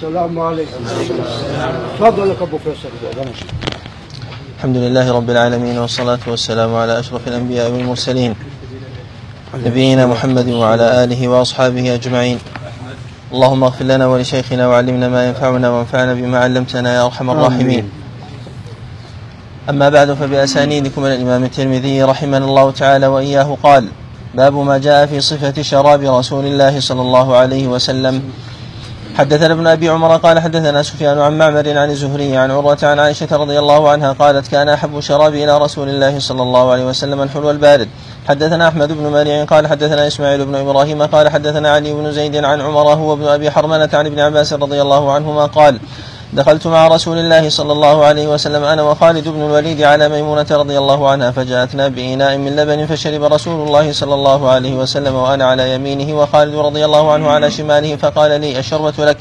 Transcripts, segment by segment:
السلام عليكم. تفضلك أبو فيصل. الحمد لله رب العالمين والصلاة والسلام على أشرف الأنبياء والمرسلين. نبينا محمد وعلى آله وأصحابه أجمعين. اللهم اغفر لنا ولشيخنا وعلمنا ما ينفعنا وانفعنا بما علمتنا يا أرحم الراحمين. أما بعد فبأسانيدكم الإمام الترمذي رحمنا الله تعالى وإياه قال باب ما جاء في صفة شراب رسول الله صلى الله عليه وسلم حدثنا ابن أبي عمر قال حدثنا سفيان عن معمر عن الزهري عن عروة عن عائشة رضي الله عنها قالت كان أحب الشراب إلى رسول الله صلى الله عليه وسلم الحلو البارد. حدثنا أحمد بن مريع قال حدثنا إسماعيل بن إبراهيم قال حدثنا علي بن زيد عن عمر هو ابن أبي حرملة عن ابن عباس رضي الله عنهما قال دخلت مع رسول الله صلى الله عليه وسلم أنا وخالد بن الوليد على ميمونة رضي الله عنها فجاءتنا بإناء من لبن فشرب رسول الله صلى الله عليه وسلم وأنا على يمينه وخالد رضي الله عنه على شماله فقال لي الشربة لك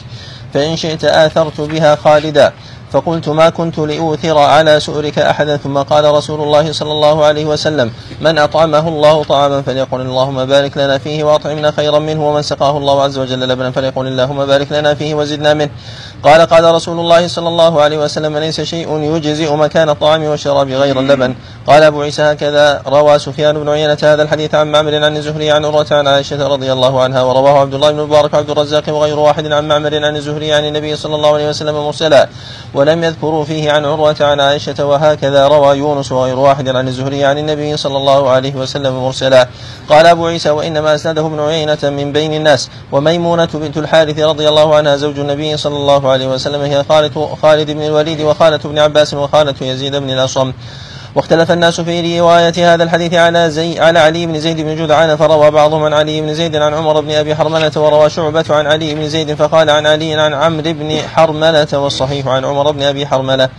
فإن شئت آثرت بها خالدا. فقلت ما كنت لأوثر على سؤرك أحدا. ثم قال رسول الله صلى الله عليه وسلم من أطعمه الله طعاما فليقل اللهم بارك لنا فيه وأطعمنا خيرا منه ومن سقاه الله عز وجل لبنا فليقل اللهم بارك لنا فيه وزدنا منه. قال قال رسول الله صلى الله عليه وسلم ليس شيء يجزئ مكان الطعام والشراب غير اللبن. قال أبو عيسى هكذا روى سفيان بن عيينة هذا الحديث عن معمر عن الزهري عن عروة عن عائشة رضي الله عنها ورواه عبد الله بن المبارك وعبد الرزاق وغير واحد عن معمر عن الزهري عن النبي صلى الله عليه وسلم مرسلا. ولم يذكروا فيه عن عروة عن عائشة وهكذا روى يونس وغير واحد عن الزهري عن النبي صلى الله عليه وسلم مرسلا. قال أبو عيسى وإنما أسنده ابن عيينة من بين الناس وميمونة بنت الحارث رضي الله عنها زوج النبي صلى الله عليه وسلم هي خالد خالد بن الوليد وخالة بن عباس وخالة يزيد بن الأصم. واختلف الناس في رواية هذا الحديث على زي على علي بن زيد بن جدعان فروى بعضهم عن علي بن زيد عن عمر بن أبي حرملة وروى شعبة عن علي بن زيد فقال عن علي عن عمرو بن حرملة والصحيح عن عمر بن أبي حرملة.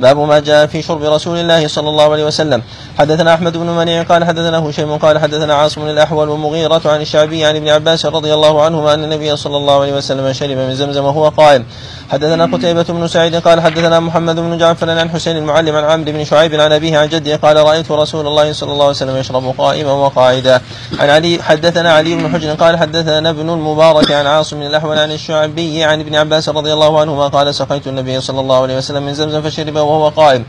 باب ما جاء في شرب رسول الله صلى الله عليه وسلم. حدثنا أحمد بن منيع قال حدثنا هشيم قال حدثنا عاصم الأحول ومغيرة عن الشعبي عن ابن عباس رضي الله عنهما أن النبي صلى الله عليه وسلم شرب من زمزم وهو قائم. حدثنا قتيبة بن سعيد قال حدثنا محمد بن جعفر عن حسين المعلم عن عمرو بن شعيب عن أبيه عن جده قال رأيت رسول الله صلى الله عليه وسلم يشرب قائما وقاعدا. عن علي حدثنا علي بن حجر قال حدثنا ابن المبارك عن عاصم الأحول عن الشعبي عن ابن عباس رضي الله عنهما قال سقيت النبي صلى الله عليه وسلم من زمزم فشرب وهو قائم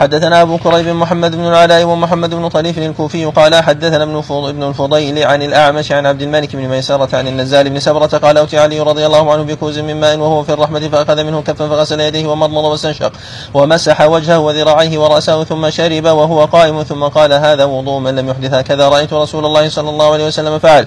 حدثنا أبو كريب محمد بن العلاء ومحمد بن طريف الكوفي قال حدثنا ابن ابن الفضيل عن الأعمش عن عبد الملك بن ميسرة عن النزال بن سبرة قال أوتي علي رضي الله عنه بكوز من ماء وهو في الرحمة فأخذ منه كفا فغسل يديه ومضمض واستنشق ومسح وجهه وذراعيه ورأسه ثم شرب وهو قائم ثم قال هذا وضوء من لم يحدث هكذا رأيت رسول الله صلى الله عليه وسلم فعل.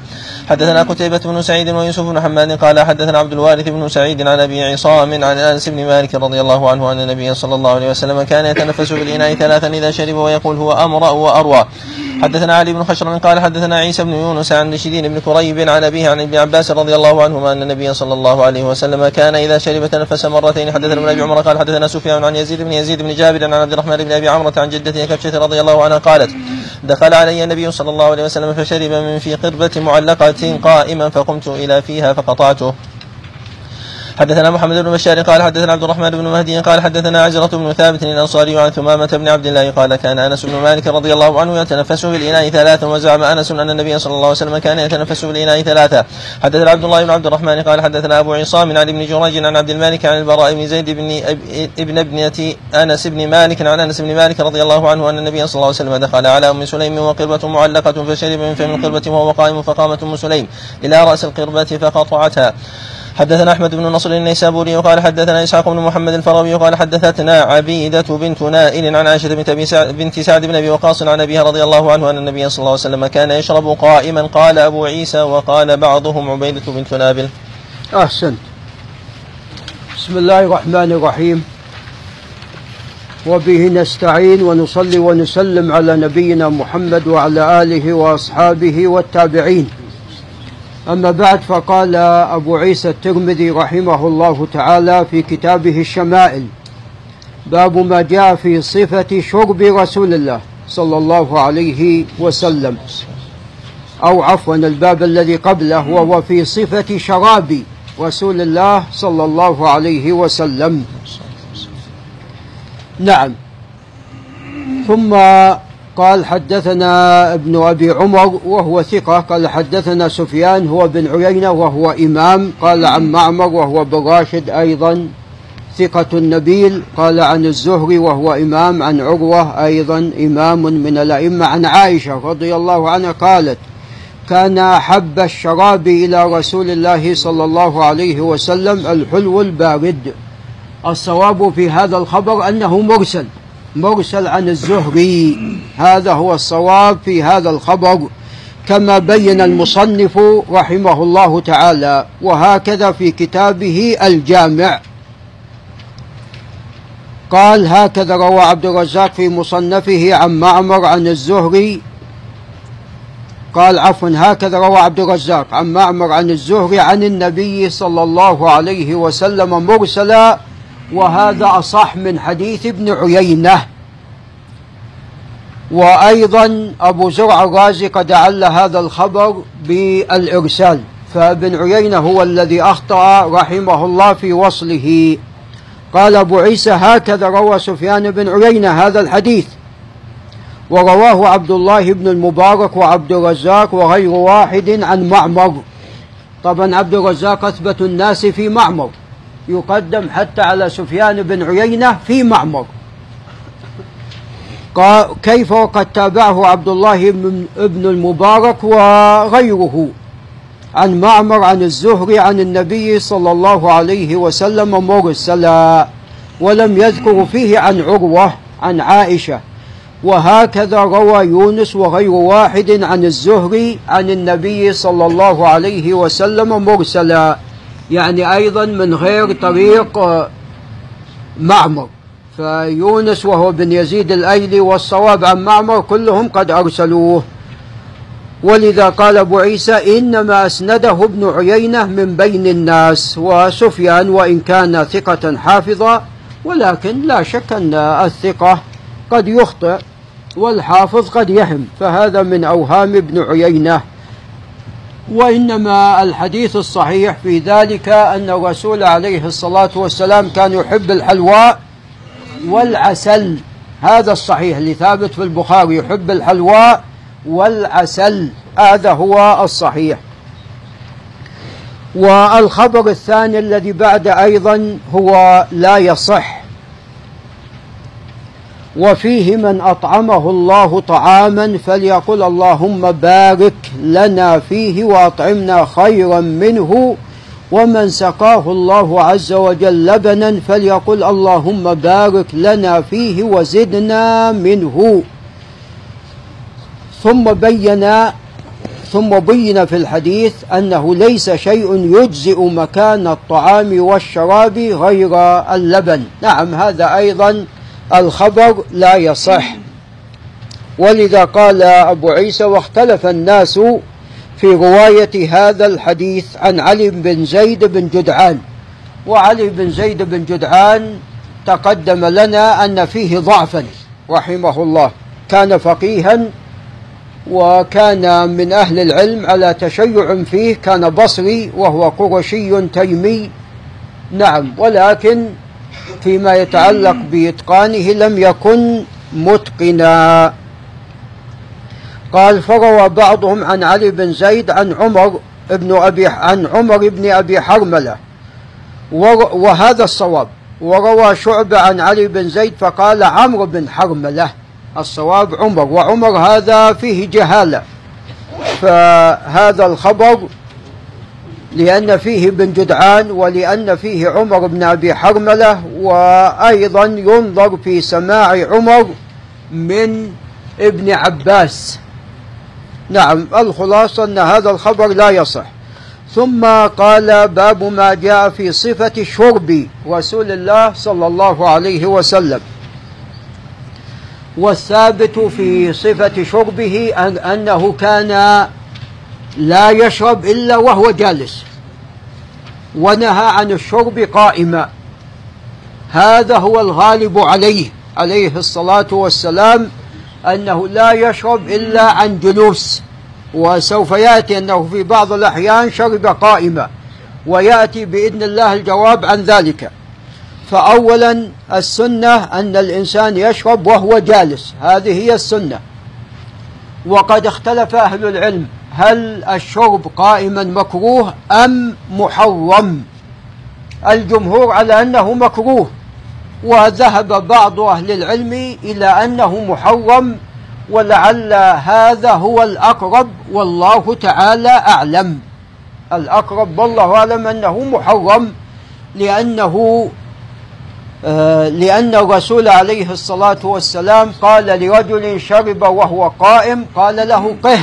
حدثنا قتيبة بن سعيد ويوسف بن حماد قال حدثنا عبد الوارث بن سعيد عن أبي عصام عن أنس بن مالك رضي الله عنه أن النبي صلى الله عليه وسلم كان يتنفس بالإناء ثلاثا إذا شرب ويقول هو أمرأ وأروى. حدثنا علي بن خشرم قال حدثنا عيسى بن يونس عن رشدين بن كريب عن أبيه عن ابن عباس رضي الله عنهما أن النبي صلى الله عليه وسلم كان إذا شرب تنفس مرتين. حدثنا ابن أبي عمر قال حدثنا سفيان عن يزيد بن يزيد بن جابر عن عبد الرحمن بن أبي عمرة عن جدته كبشة رضي الله عنها قالت دخل علي النبي صلى الله عليه وسلم فشرب من في قربة معلقة قائما فقمت إلى فيها فقطعته. حدثنا محمد بن بشار قال حدثنا عبد الرحمن بن مهدي قال حدثنا عجرة بن ثابت الأنصاري عن ثمامة بن عبد الله قال كان أنس بن مالك رضي الله عنه يتنفس بالإناء ثلاثا وزعم أنس أن النبي صلى الله عليه وسلم كان يتنفس بالإناء ثلاثا. حدثنا عبد الله بن عبد الرحمن قال حدثنا أبو عصام عن ابن جريج عن عبد الملك عن البراء بن زيد بن ابن ابنة أنس بن مالك عن أنس بن مالك رضي الله عنه أن النبي صلى الله عليه وسلم دخل على أم سليم وقربة معلقة فشرب من فم القربة وهو قائم فقامت أم سليم إلى رأس القربة فقطعتها. حدثنا أحمد بن نصر النيسابوري وقال حدثنا إسحاق بن محمد الفراوي وقال حدثتنا عبيدة بنت نائل عن عائشة بنت سعد بنت سعد بن أبي وقاص عن أبيها رضي الله عنه أن النبي صلى الله عليه وسلم كان يشرب قائما قال أبو عيسى وقال بعضهم عبيدة بنت نابل. أحسنت. بسم الله الرحمن الرحيم. وبه نستعين ونصلي ونسلم على نبينا محمد وعلى آله وأصحابه والتابعين. أما بعد فقال أبو عيسى الترمذي رحمه الله تعالى في كتابه الشمائل باب ما جاء في صفة شرب رسول الله صلى الله عليه وسلم. أو عفوا الباب الذي قبله وهو في صفة شراب رسول الله صلى الله عليه وسلم. نعم. ثم قال حدثنا ابن أبي عمر وهو ثقة. قال حدثنا سفيان هو بن عيينة وهو إمام. قال عن معمر وهو بن راشد أيضا ثقة نبيل. قال عن الزهري وهو إمام. عن عروة أيضا إمام من الأئمة. عن عائشة رضي الله عنها قالت كان أحب الشراب إلى رسول الله صلى الله عليه وسلم الحلو البارد. الصواب في هذا الخبر أنه مرسل. مرسل عن الزهري. هذا هو الصواب في هذا الخبر كما بين المصنف رحمه الله تعالى وهكذا في كتابه الجامع. قال هكذا روى عبد الرزاق في مصنفه عن معمر عن الزهري. قال عفوا هكذا روى عبد الرزاق عن معمر عن الزهري عن النبي صلى الله عليه وسلم مرسلا وهذا أصح من حديث ابن عيينة. وأيضا أبو زرع الرازي قد عل هذا الخبر بالإرسال فابن عيينة هو الذي أخطأ رحمه الله في وصله. قال أبو عيسى هكذا روى سفيان بن عيينة هذا الحديث ورواه عبد الله بن المبارك وعبد الرزاق وغير واحد عن معمر. طبعا عبد الرزاق أثبت الناس في معمر. يقدم حتى على سفيان بن عيينة في معمر. كيف وقد تابعه عبد الله بن المبارك وغيره عن معمر عن الزهري عن النبي صلى الله عليه وسلم مرسلا ولم يذكر فيه عن عروة عن عائشة. وهكذا روى يونس وغير واحد عن الزهري عن النبي صلى الله عليه وسلم مرسلا يعني أيضا من غير طريق معمر. فيونس وهو بن يزيد الأيلي والصواب عن معمر كلهم قد أرسلوه. ولذا قال أبو عيسى إنما أسنده ابن عيينة من بين الناس وسفيان وإن كان ثقة حافظا ولكن لا شك أن الثقة قد يخطئ والحافظ قد يهم. فهذا من أوهام ابن عيينة. وإنما الحديث الصحيح في ذلك أن الرسول عليه الصلاة والسلام كان يحب الحلواء والعسل. هذا الصحيح اللي ثابت في البخاري يحب الحلواء والعسل. هذا هو الصحيح. والخبر الثاني الذي بعد أيضا هو لا يصح. وفيه من أطعمه الله طعاما فليقل اللهم بارك لنا فيه وأطعمنا خيرا منه ومن سقاه الله عز وجل لبنا فليقل اللهم بارك لنا فيه وزدنا منه. ثم بين ثم بين في الحديث أنه ليس شيء يجزئ مكان الطعام والشراب غير اللبن. نعم هذا أيضا الخبر لا يصح. ولذا قال أبو عيسى واختلف الناس في رواية هذا الحديث عن علي بن زيد بن جدعان. وعلي بن زيد بن جدعان تقدم لنا أن فيه ضعفا رحمه الله. كان فقيها وكان من أهل العلم على تشيع فيه. كان بصري وهو قرشي تيمي. نعم ولكن فيما يتعلق بإتقانه لم يكن متقنا. قال فروى بعضهم عن علي بن زيد عن عمر ابن أبي عن عمر بن أبي حرملة. وهذا الصواب. وروى شعبة عن علي بن زيد فقال عمرو بن حرملة. الصواب عمر وعمر هذا فيه جهالة. فهذا الخبر لأن فيه بن جدعان ولأن فيه عمر بن أبي حرملة وأيضا ينظر في سماع عمر من ابن عباس. نعم الخلاصة أن هذا الخبر لا يصح. ثم قال باب ما جاء في صفة شرب رسول الله صلى الله عليه وسلم. والثابت في صفة شربه أن أنه كان لا يشرب إلا وهو جالس. ونهى عن الشرب قائما. هذا هو الغالب عليه عليه الصلاة والسلام أنه لا يشرب إلا عن جلوس. وسوف يأتي أنه في بعض الأحيان شرب قائما. ويأتي بإذن الله الجواب عن ذلك. فأولا السنة أن الإنسان يشرب وهو جالس. هذه هي السنة. وقد اختلف أهل العلم هل الشرب قائما مكروه أم محرم؟ الجمهور على أنه مكروه وذهب بعض أهل العلم إلى أنه محرم ولعل هذا هو الأقرب والله تعالى أعلم. الأقرب والله أعلم أنه محرم لأنه آه لأن الرسول عليه الصلاة والسلام قال لرجل شرب وهو قائم قال له قه.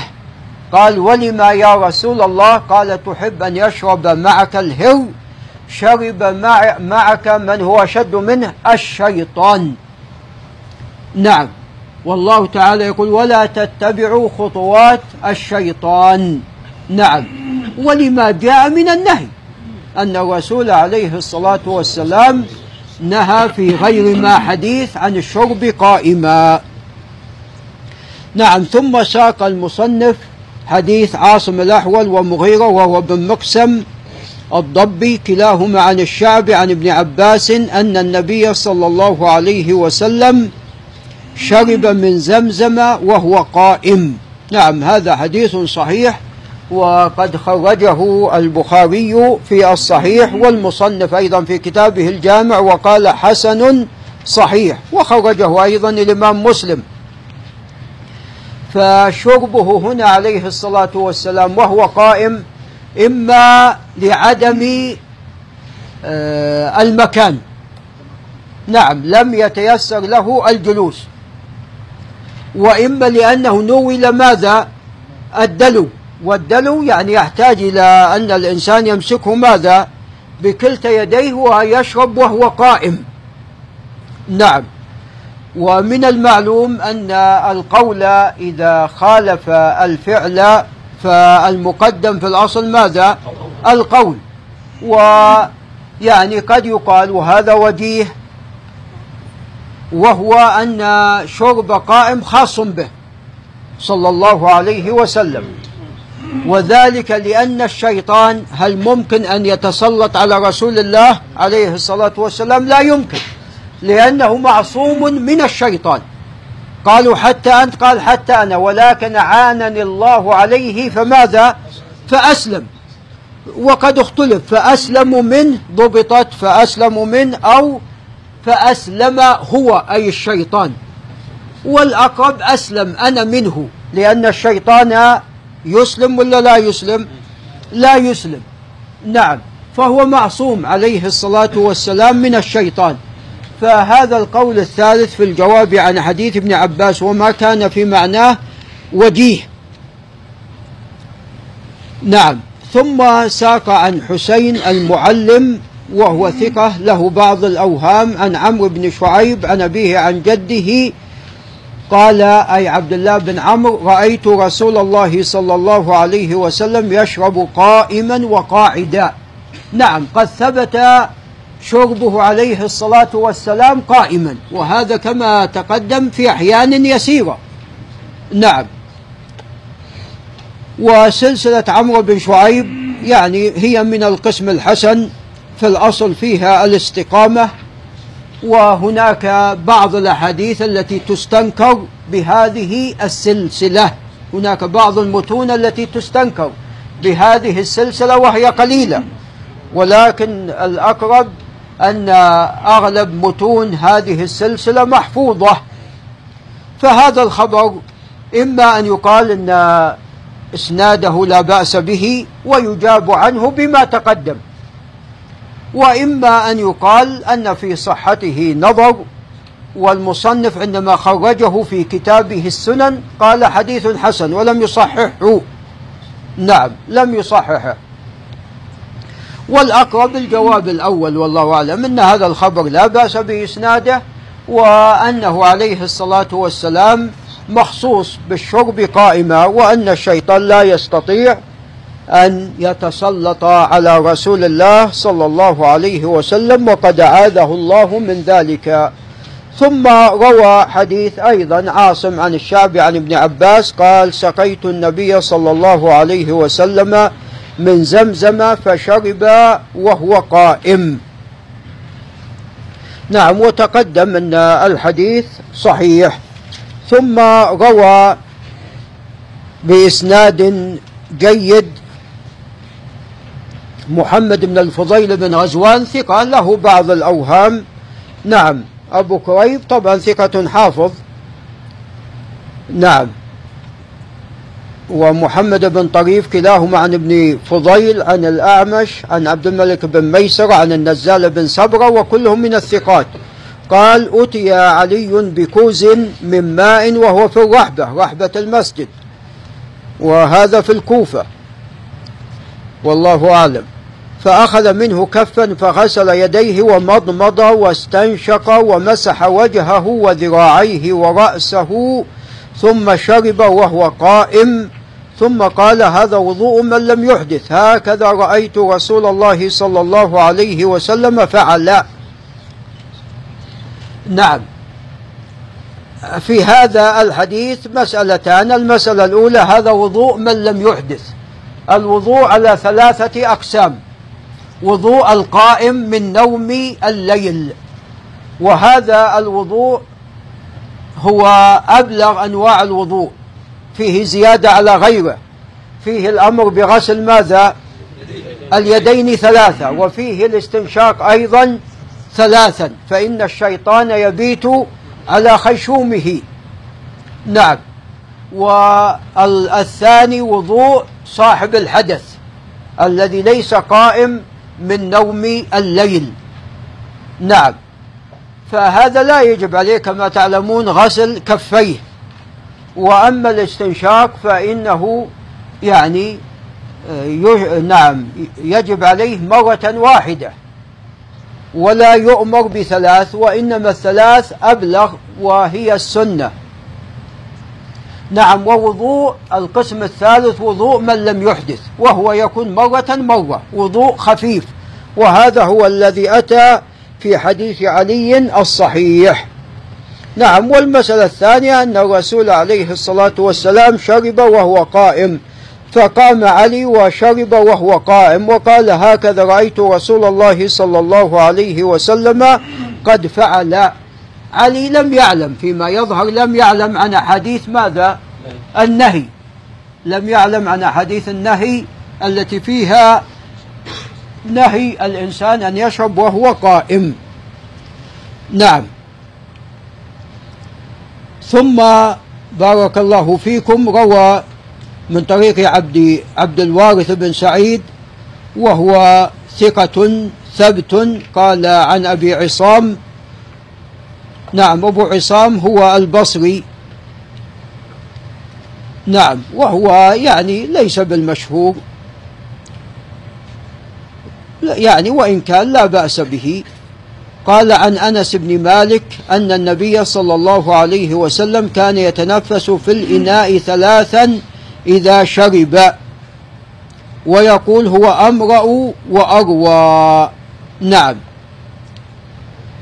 قال ولما يا رسول الله؟ قال تحب أن يشرب معك الهر شرب مع معك من هو شد منه؟ الشيطان. نعم. والله تعالى يقول ولا تتبعوا خطوات الشيطان. نعم. ولما جاء من النهي أن الرسول عليه الصلاة والسلام نهى في غير ما حديث عن الشرب قائما. نعم. ثم ساق المصنف حديث عاصم الأحول ومغيرة وهو بن مقسم الضبي كلاهما عن الشعب عن ابن عباس أن النبي صلى الله عليه وسلم شرب من زمزم وهو قائم. نعم هذا حديث صحيح وقد خرجه البخاري في الصحيح والمصنف أيضا في كتابه الجامع وقال حسن صحيح. وخرجه أيضا الإمام مسلم. فشربه هنا عليه الصلاة والسلام وهو قائم إما لعدم آه، المكان. نعم لم يتيسر له الجلوس. وإما لأنه نول ماذا؟ الدلو. والدلو يعني يحتاج إلى أن الإنسان يمسكه ماذا؟ بكلتا يديه ويشرب وهو قائم. نعم. ومن المعلوم أن القول إذا خالف الفعل فالمقدم في الأصل ماذا؟ القول. ويعني قد يقال وهذا وجيه وهو أن شرب قائم خاص به صلى الله عليه وسلم. وذلك لأن الشيطان هل ممكن أن يتسلط على رسول الله عليه الصلاة والسلام؟ لا يمكن. لأنه معصوم من الشيطان. قالوا حتى أنت قال حتى أنا ولكن عانني الله عليه فماذا؟ فأسلم. وقد اختلف فأسلم منه ضبطت فأسلم منه أو فأسلم هو أي الشيطان. والأقرب أسلم أنا منه لأن الشيطان يسلم ولا لا يسلم؟ لا يسلم. نعم. فهو معصوم عليه الصلاة والسلام من الشيطان. فهذا القول الثالث في الجواب عن حديث ابن عباس وما كان في معناه وجيه نعم. ثم ساق عن حسين المعلم وهو ثقة له بعض الأوهام عن عمرو بن شعيب عن أبيه عن جده قال أي عبد الله بن عمرو رأيت رسول الله صلى الله عليه وسلم يشرب قائما وقاعدا. نعم قد ثبت شربه عليه الصلاة والسلام قائما وهذا كما تقدم في أحيان يسيرة. نعم. وسلسلة عمرو بن شعيب يعني هي من القسم الحسن في الأصل فيها الاستقامة وهناك بعض الأحاديث التي تستنكر بهذه السلسلة. هناك بعض المتون التي تستنكر بهذه السلسلة وهي قليلة. ولكن الأقرب أن أغلب متون هذه السلسلة محفوظة. فهذا الخبر إما أن يقال أن إسناده لا بأس به ويجاب عنه بما تقدم وإما أن يقال أن في صحته نظر والمصنف عندما خرجه في كتابه السنن قال حديث حسن ولم يصححه. نعم لم يصححه. والأقرب الجواب الأول والله أعلم أن هذا الخبر لا بأس بإسناده وأنه عليه الصلاة والسلام مخصوص بالشرب قائمة وأن الشيطان لا يستطيع أن يتسلط على رسول الله صلى الله عليه وسلم وقد عاذه الله من ذلك. ثم روى حديث أيضا عاصم عن الشعبي عن ابن عباس قال سقيت النبي صلى الله عليه وسلم من زمزم فشرب وهو قائم. نعم وتقدم أن الحديث صحيح. ثم روى بإسناد جيد محمد بن الفضيل بن غزوان ثقة له بعض الأوهام. نعم أبو كريب طبعا ثقة حافظ. نعم. ومحمد بن طريف كلاهما عن ابن فضيل عن الأعمش عن عبد الملك بن ميسر عن النزال بن صبرة وكلهم من الثقات. قال أتي علي بكوز من ماء وهو في الرحبة رحبة المسجد. وهذا في الكوفة. والله أعلم. فأخذ منه كفا فغسل يديه ومضمض واستنشق ومسح وجهه وذراعيه ورأسه ثم شرب وهو قائم. ثم قال هذا وضوء من لم يحدث. هكذا رأيت رسول الله صلى الله عليه وسلم فعل. نعم. في هذا الحديث مسألتان. المسألة الأولى هذا وضوء من لم يحدث. الوضوء على ثلاثة أقسام. وضوء القائم من نوم الليل. وهذا الوضوء هو أبلغ أنواع الوضوء. فيه زيادة على غيره. فيه الأمر بغسل ماذا؟ اليدين ثلاثة وفيه الاستنشاق أيضا ثلاثا فإن الشيطان يبيت على خيشومه نعم. والثاني وضوء صاحب الحدث الذي ليس قائم من نوم الليل. نعم. فهذا لا يجب عليه كما تعلمون غسل كفيه. وأما الاستنشاق فإنه يعني آه، نعم يجب عليه مرة واحدة. ولا يؤمر بثلاث وإنما الثلاث أبلغ وهي السنة. نعم ووضوء القسم الثالث وضوء من لم يحدث وهو يكون مرة مرة وضوء خفيف. وهذا هو الذي أتى في حديث علي الصحيح. نعم والمسألة الثانية أن الرسول عليه الصلاة والسلام شرب وهو قائم. فقام علي وشرب وهو قائم وقال هكذا رأيت رسول الله صلى الله عليه وسلم قد فعل. علي لم يعلم فيما يظهر لم يعلم عن حديث ماذا؟ النهي. لم يعلم عن حديث النهي التي فيها نهي الإنسان أن يشرب وهو قائم. نعم. ثم بارك الله فيكم روى من طريق عبد عبد الوارث بن سعيد وهو ثقة ثبت قال عن أبي عصام نعم أبو عصام هو البصري. نعم وهو يعني ليس بالمشهور يعني وإن كان لا بأس به. قال عن أنس بن مالك أن النبي صلى الله عليه وسلم كان يتنفس في الإناء ثلاثا إذا شرب. ويقول هو أمرأ وأروى نعم.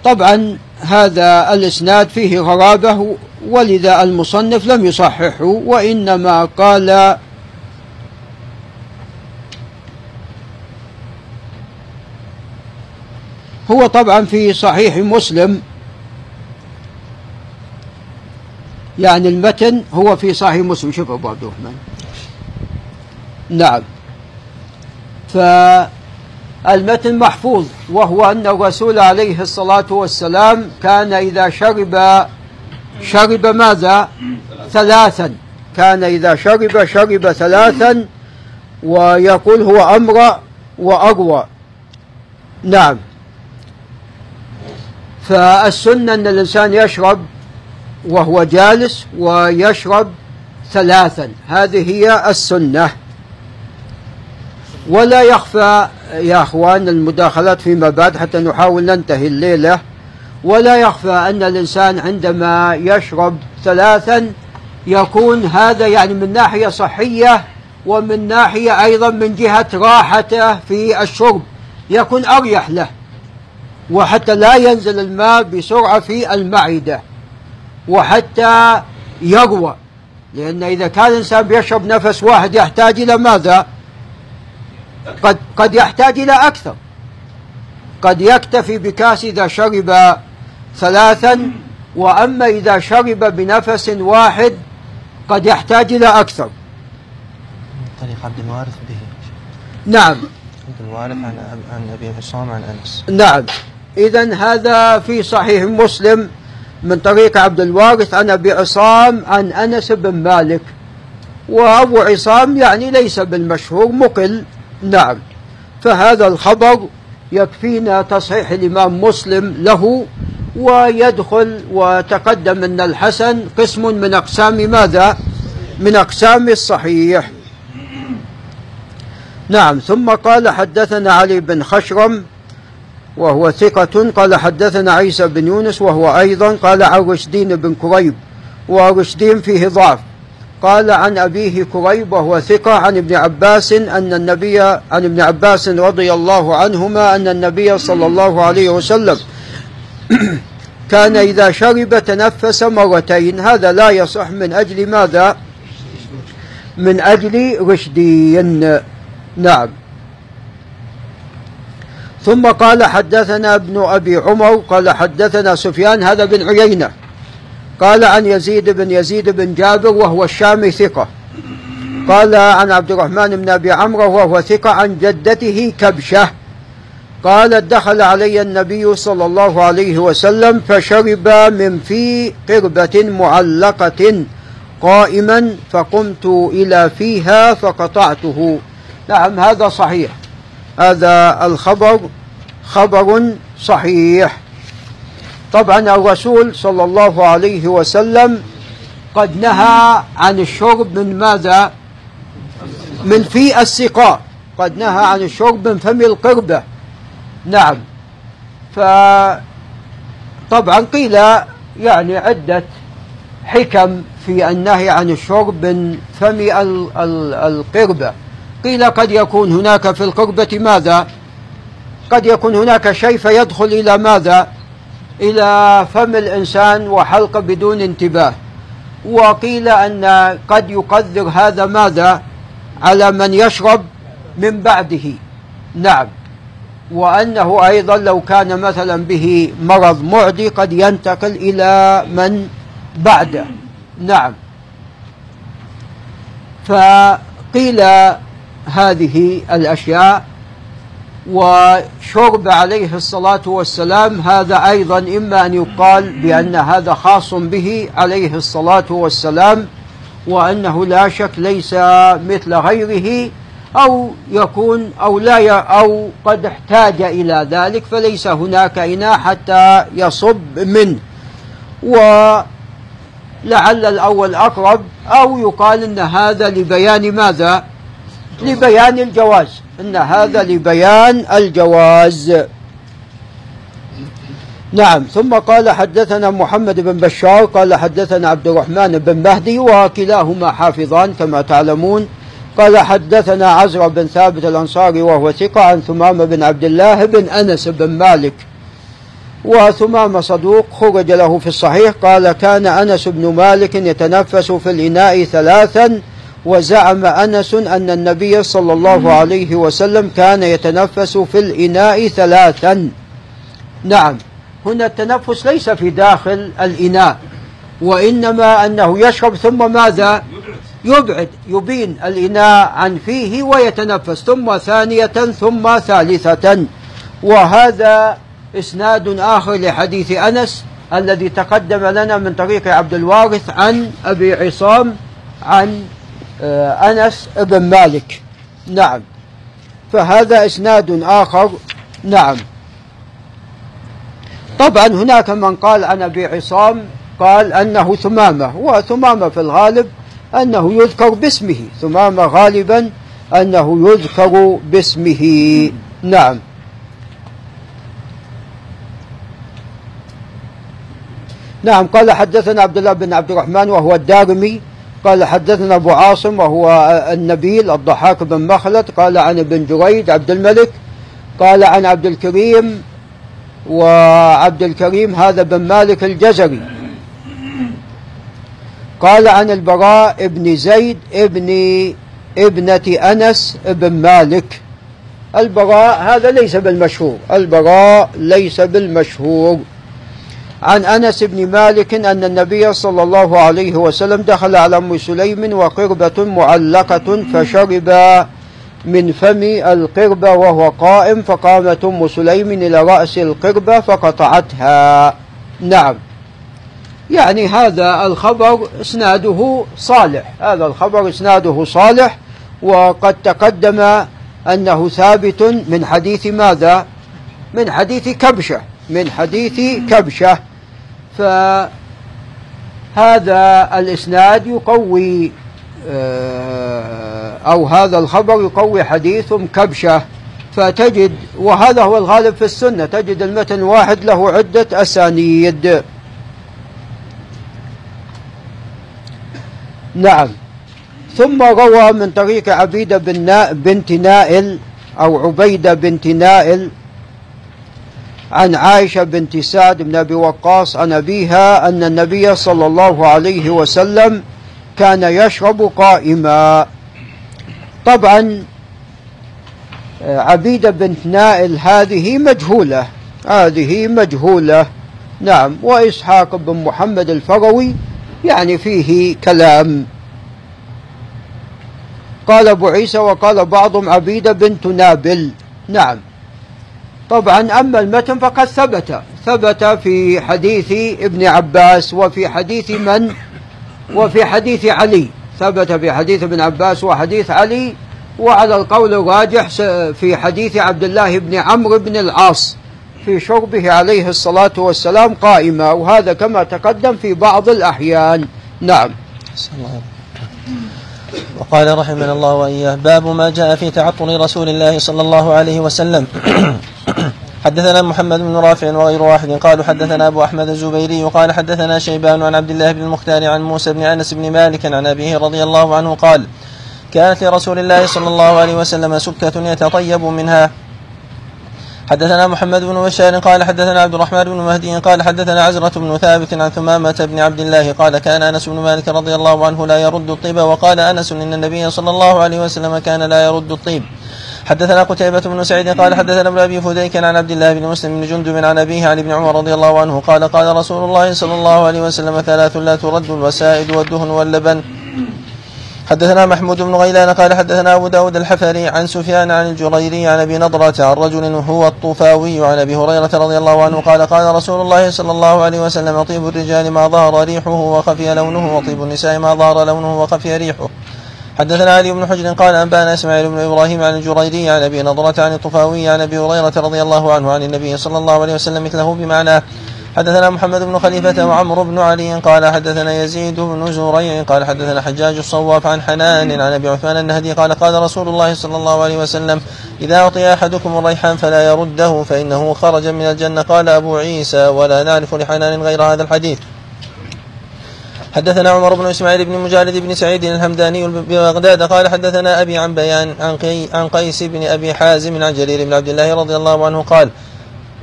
طبعا هذا الإسناد فيه غرابة ولذا المصنف لم يصححه وإنما قال هو طبعا في صحيح مسلم. يعني المتن هو في صحيح مسلم. شوف أبو عبد الرحمن. نعم. فالمتن محفوظ وهو أن الرسول عليه الصلاة والسلام كان إذا شرب شرب ماذا؟ ثلاثا. كان إذا شرب شرب ثلاثا ويقول هو أمر وأروى. نعم. فالسنة أن الإنسان يشرب وهو جالس ويشرب ثلاثا. هذه هي السنة. ولا يخفى يا أخوان المداخلات فيما بعد حتى نحاول ننتهي الليلة. ولا يخفى أن الإنسان عندما يشرب ثلاثا يكون هذا يعني من ناحية صحية ومن ناحية أيضا من جهة راحته في الشرب. يكون أريح له. وحتى لا ينزل الماء بسرعة في المعدة وحتى يروى لأن إذا كان الإنسان بيشرب نفس واحد يحتاج إلى ماذا؟ قد قد يحتاج إلى أكثر. قد يكتفي بكاس إذا شرب ثلاثا وأما إذا شرب بنفس واحد قد يحتاج إلى أكثر. طريق عبد الوارث به. نعم. عبد الوارث عن عن أبي عصام عن أنس. نعم. إذا هذا في صحيح مسلم من طريق عبد الوارث عن أبي عصام عن أنس بن مالك. وأبو عصام يعني ليس بالمشهور مقل. نعم. فهذا الخبر يكفينا تصحيح الإمام مسلم له ويدخل وتقدم أن الحسن قسم من أقسام ماذا؟ من أقسام الصحيح. نعم. ثم قال حدثنا علي بن خشرم وهو ثقة. قال حدثنا عيسى بن يونس وهو أيضا قال عن رشدين بن كريب ورشدين فيه ضعف. قال عن أبيه كريب وهو ثقة عن ابن عباس أن النبي عن ابن عباس رضي الله عنهما أن النبي صلى الله عليه وسلم كان إذا شرب تنفس مرتين. هذا لا يصح من أجل ماذا؟ من أجل رشدين نعم. ثم قال حدثنا ابن أبي عمر قال حدثنا سفيان هذا بن عيينة. قال عن يزيد بن يزيد بن جابر وهو الشامي ثقة. قال عن عبد الرحمن بن أبي عمرو وهو ثقة عن جدته كبشة. قالت دخل علي النبي صلى الله عليه وسلم فشرب من في قربة معلقة قائما فقمت إلى فيها فقطعته. نعم هذا صحيح. هذا الخبر خبر صحيح. طبعا الرسول صلى الله عليه وسلم قد نهى عن الشرب من ماذا؟ من في السقاء. قد نهى عن الشرب من فم القربة. نعم. فطبعا قيل يعني عدة حكم في النهي عن الشرب من فم ال- ال- القربة. قيل قد يكون هناك في القربة ماذا؟ قد يكون هناك شيء فيدخل إلى ماذا؟ إلى فم الإنسان وحلقه بدون انتباه. وقيل أن قد يقدر هذا ماذا؟ على من يشرب من بعده. نعم. وأنه أيضا لو كان مثلا به مرض معدي قد ينتقل إلى من بعده. نعم. فقيل هذه الأشياء وشرب عليه الصلاة والسلام هذا أيضا إما أن يقال بأن هذا خاص به عليه الصلاة والسلام وأنه لا شك ليس مثل غيره أو يكون أو لا أو قد احتاج إلى ذلك فليس هناك إناء حتى يصب منه. ولعل الأول أقرب أو يقال أن هذا لبيان ماذا؟ لبيان الجواز. إن هذا لبيان الجواز. نعم. ثم قال حدثنا محمد بن بشار قال حدثنا عبد الرحمن بن مهدي وكلاهما حافظان كما تعلمون. قال حدثنا عزرا بن ثابت الأنصاري وهو ثقة عن ثمامة بن عبد الله بن أنس بن مالك وثمامة صدوق خرج له في الصحيح. قال كان أنس بن مالك يتنفس في الإناء ثلاثا وزعم أنس أن النبي صلى الله عليه وسلم كان يتنفس في الإناء ثلاثا. نعم. هنا التنفس ليس في داخل الإناء وإنما أنه يشرب ثم ماذا؟ يبعد يبين الإناء عن فيه ويتنفس ثم ثانية ثم ثالثة. وهذا إسناد آخر لحديث أنس الذي تقدم لنا من طريق عبد الوارث عن أبي عصام عن أنس بن مالك. نعم. فهذا إسناد آخر. نعم. طبعا هناك من قال عن أبي عصام قال أنه ثمامة وثمامة في الغالب أنه يذكر باسمه. ثمامة غالبا أنه يذكر باسمه. نعم. نعم قال حدثنا عبد الله بن عبد الرحمن وهو الدارمي قال حدثنا أبو عاصم وهو النبيل الضحاك بن مخلد قال عن ابن جريد عبد الملك قال عن عبد الكريم وعبد الكريم هذا بن مالك الجزري. قال عن البراء ابن زيد ابن ابنة أنس بن مالك. البراء هذا ليس بالمشهور البراء ليس بالمشهور. عن أنس بن مالك أن النبي صلى الله عليه وسلم دخل على أم سليم وقربة معلقة فشرب من فم القربه وهو قائم فقامت أم سليم إلى رأس القربه فقطعتها. نعم. يعني هذا الخبر إسناده صالح. هذا الخبر إسناده صالح وقد تقدم أنه ثابت من حديث ماذا؟ من حديث كبشة. من حديث كبشة. فهذا الإسناد يقوي آه، أو هذا الخبر يقوي حديث كبشة. فتجد وهذا هو الغالب في السنة تجد المتن واحد له عدة أسانيد. نعم. ثم روى من طريق عبيدة بنت نائل أو عبيدة بنت نائل عن عائشة بنت سعد بن أبي وقاص عن أبيها أن النبي صلى الله عليه وسلم كان يشرب قائما. طبعا عبيدة بنت نائل هذه مجهولة. هذه مجهولة. نعم وإسحاق بن محمد الفروي يعني فيه كلام. قال أبو عيسى وقال بعضهم عبيدة بنت نابل. نعم. طبعا أما المتن فقد ثبت. ثبت في حديث ابن عباس وفي حديث من؟ وفي حديث علي. ثبت في حديث ابن عباس وحديث علي. وعلى القول الراجح في حديث عبد الله بن عمرو بن العاص. في شربه عليه الصلاة والسلام قائمة. وهذا كما تقدم في بعض الأحيان. نعم. وقال رحمنا الله وإياه باب ما جاء في تعطل رسول الله صلى الله عليه وسلم. حدثنا محمد بن رافع وغير واحد. قالوا حدثنا أبو أحمد الزبيري قال حدثنا شيبان عن عبد الله بن المختار عن موسى بن أنس بن مالك عن أبيه رضي الله عنه قال كانت لرسول الله صلى الله عليه وسلم سكة يتطيب منها حدثنا محمد بن بشار قال حدثنا عبد الرحمن بن مهدي قال حدثنا عزرة بن ثابت عن ثمامة بن عبد الله قال كان أنس بن مالك رضي الله عنه لا يرد الطيب وقال أنس إن النبي صلى الله عليه وسلم كان لا يرد الطيب. حدثنا قتيبة بن سعيد قال حدثنا ابن أبي فديك عن عبد الله بن مسلم بن جندب عن أبيه عن ابن عمر رضي الله عنه قال قال رسول الله صلى الله عليه وسلم ثلاث لا ترد الوسائد والدهن واللبن. حدثنا محمود بن غيلان قال حدثنا أبو داود الحفري عن سفيان عن الجريري عن أبي نضرة عن رجل هو الطفاوي عن أبي هريرة رضي الله عنه قال قال رسول الله صلى الله عليه وسلم طيب الرجال ما ظهر ريحه وخفي لونه وطيب النساء ما ظهر لونه وخفي ريحه. حدثنا علي بن حجر قال أنبأنا إسماعيل بن إبراهيم عن الجريري عن أبي نضرة عن الطفاوي عن أبي هريرة رضي الله عنه عن النبي صلى الله عليه وسلم مثله بمعناه حدثنا محمد بن خليفة وعمرو بن علي قال حدثنا يزيد بن زريع قال حدثنا حجاج الصواف عن حنان عن أبي عثمان النهدي قال قال رسول الله صلى الله عليه وسلم إذا أعطي أحدكم الريحان فلا يرده فإنه خرج من الجنة. قال أبو عيسى ولا نعرف لحنان غير هذا الحديث. حدثنا عمر بن إسماعيل بن مجالد بن سعيد الهمداني ببغداد قال حدثنا أبي عن بيان عن, عن قيس بن أبي حازم عن جرير بن عبد الله رضي الله عنه قال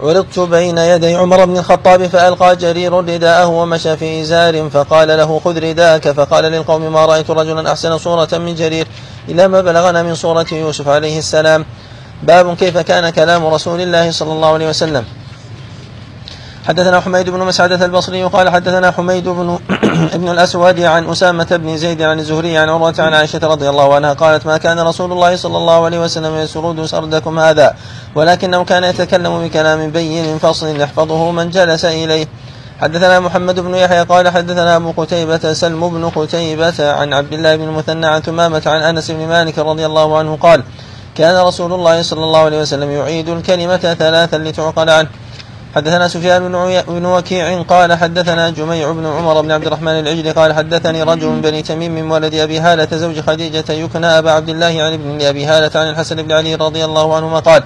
عرضت بين يدي عمر بن الخطاب فألقى جرير رداءه ومشى في إزار فقال له خذ رداءك فقال للقوم ما رأيت رجلا أحسن صورة من جرير إلى ما بلغنا من صورة يوسف عليه السلام. باب كيف كان كلام رسول الله صلى الله عليه وسلم. حدثنا حميد بن مسعدة البصري قال حدثنا حميد بن ابن الأسود عن أسامة بن زيد عن الزهري عن عروة عن عائشة رضي الله عنها قالت ما كان رسول الله صلى الله عليه وسلم يسرد سردكم هذا ولكنه كان يتكلم بكلام بين فصل يحفظه من جلس إليه. حدثنا محمد بن يحيى قال حدثنا أبو قتيبة سلم بن قتيبة عن عبد الله بن المثنى عن ثمامة عن أنس بن مالك رضي الله عنه قال كان رسول الله صلى الله عليه وسلم يعيد الكلمة ثلاثا لتعقل عنه. حدثنا سفيان بن, وكيع قال حدثنا جميع بن عمر بن عبد الرحمن العجل قال حدثني رجل من بني تميم من ولد أبي هالة زوج خديجة يكنى أبا عبد الله عن ابن أبي هالة عن الحسن بن علي رضي الله عنهما قال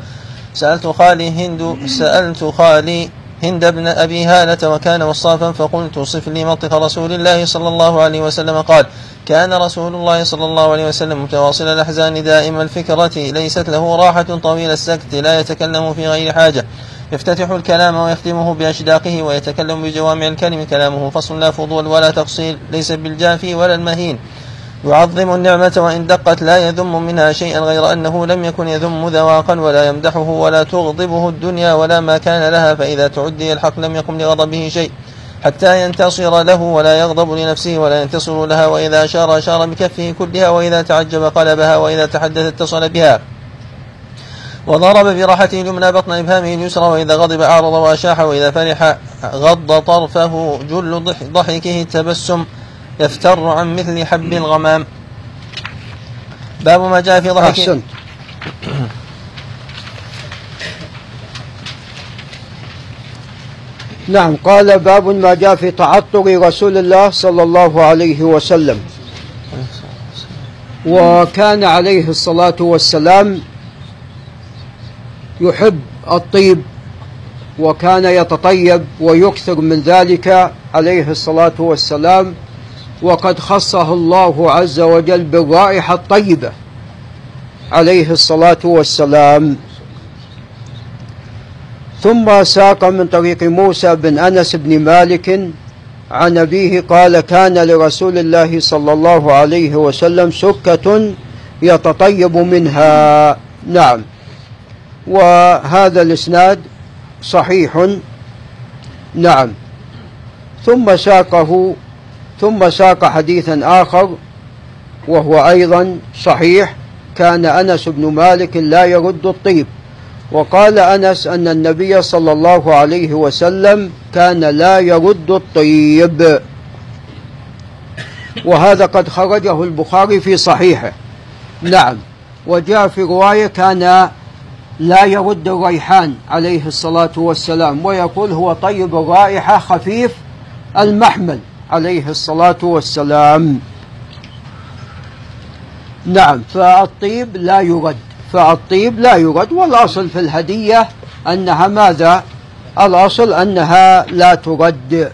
سألت خالي هند سألت خالي هند بن أبي هالة وكان وصافا فقلت صف لي منطق رسول الله صلى الله عليه وسلم. قال كان رسول الله صلى الله عليه وسلم متواصل الأحزان دائم الفكرة ليست له راحة طويل السكت لا يتكلم في غير حاجة. يفتتح الكلام ويختمه بأشداقه ويتكلم بجوامع الكلم كلامه. فصل لا فضول ولا تفصيل ليس بالجافي ولا المهين. يعظم النعمة وإن دقت لا يذم منها شيئا غير أنه لم يكن يذم ذواقا ولا يمدحه ولا تغضبه الدنيا ولا ما كان لها فإذا تعدي الحق لم يقم لغضبه شيء. حتى ينتصر له ولا يغضب لنفسه ولا ينتصر لها وإذا أشار أشار بكفه كلها وإذا تعجب قلبها وإذا تحدث اتصل بها. وضرب برحته اليمنى بطن إبهامه اليسرى وإذا غضب أعرض وأشاح وإذا فرح غض طرفه جل ضحكه التبسم يفتر عن مثل حب الغمام. باب ما جاء في ضحك أحسنت. نعم قال باب ما جاء في تعطر رسول الله صلى الله عليه وسلم. وكان عليه الصلاة والسلام يحب الطيب وكان يتطيب ويكثر من ذلك عليه الصلاة والسلام وقد خصه الله عز وجل بالرائحة الطيبة عليه الصلاة والسلام. ثم ساق من طريق موسى بن أنس بن مالك عن أبيه قال كان لرسول الله صلى الله عليه وسلم سكة يتطيب منها. نعم. وهذا الإسناد صحيح. نعم. ثم ساقه ثم ساق حديثا آخر وهو أيضا صحيح. كان أنس بن مالك لا يرد الطيب. وقال أنس أن النبي صلى الله عليه وسلم كان لا يرد الطيب. وهذا قد خرجه البخاري في صحيحه. نعم. وجاء في رواية كان لا يرد الريحان عليه الصلاة والسلام ويقول هو طيب الرائحه خفيف المحمل عليه الصلاة والسلام. نعم فالطيب لا يرد فالطيب لا يرد والأصل في الهدية أنها ماذا؟ الأصل أنها لا ترد.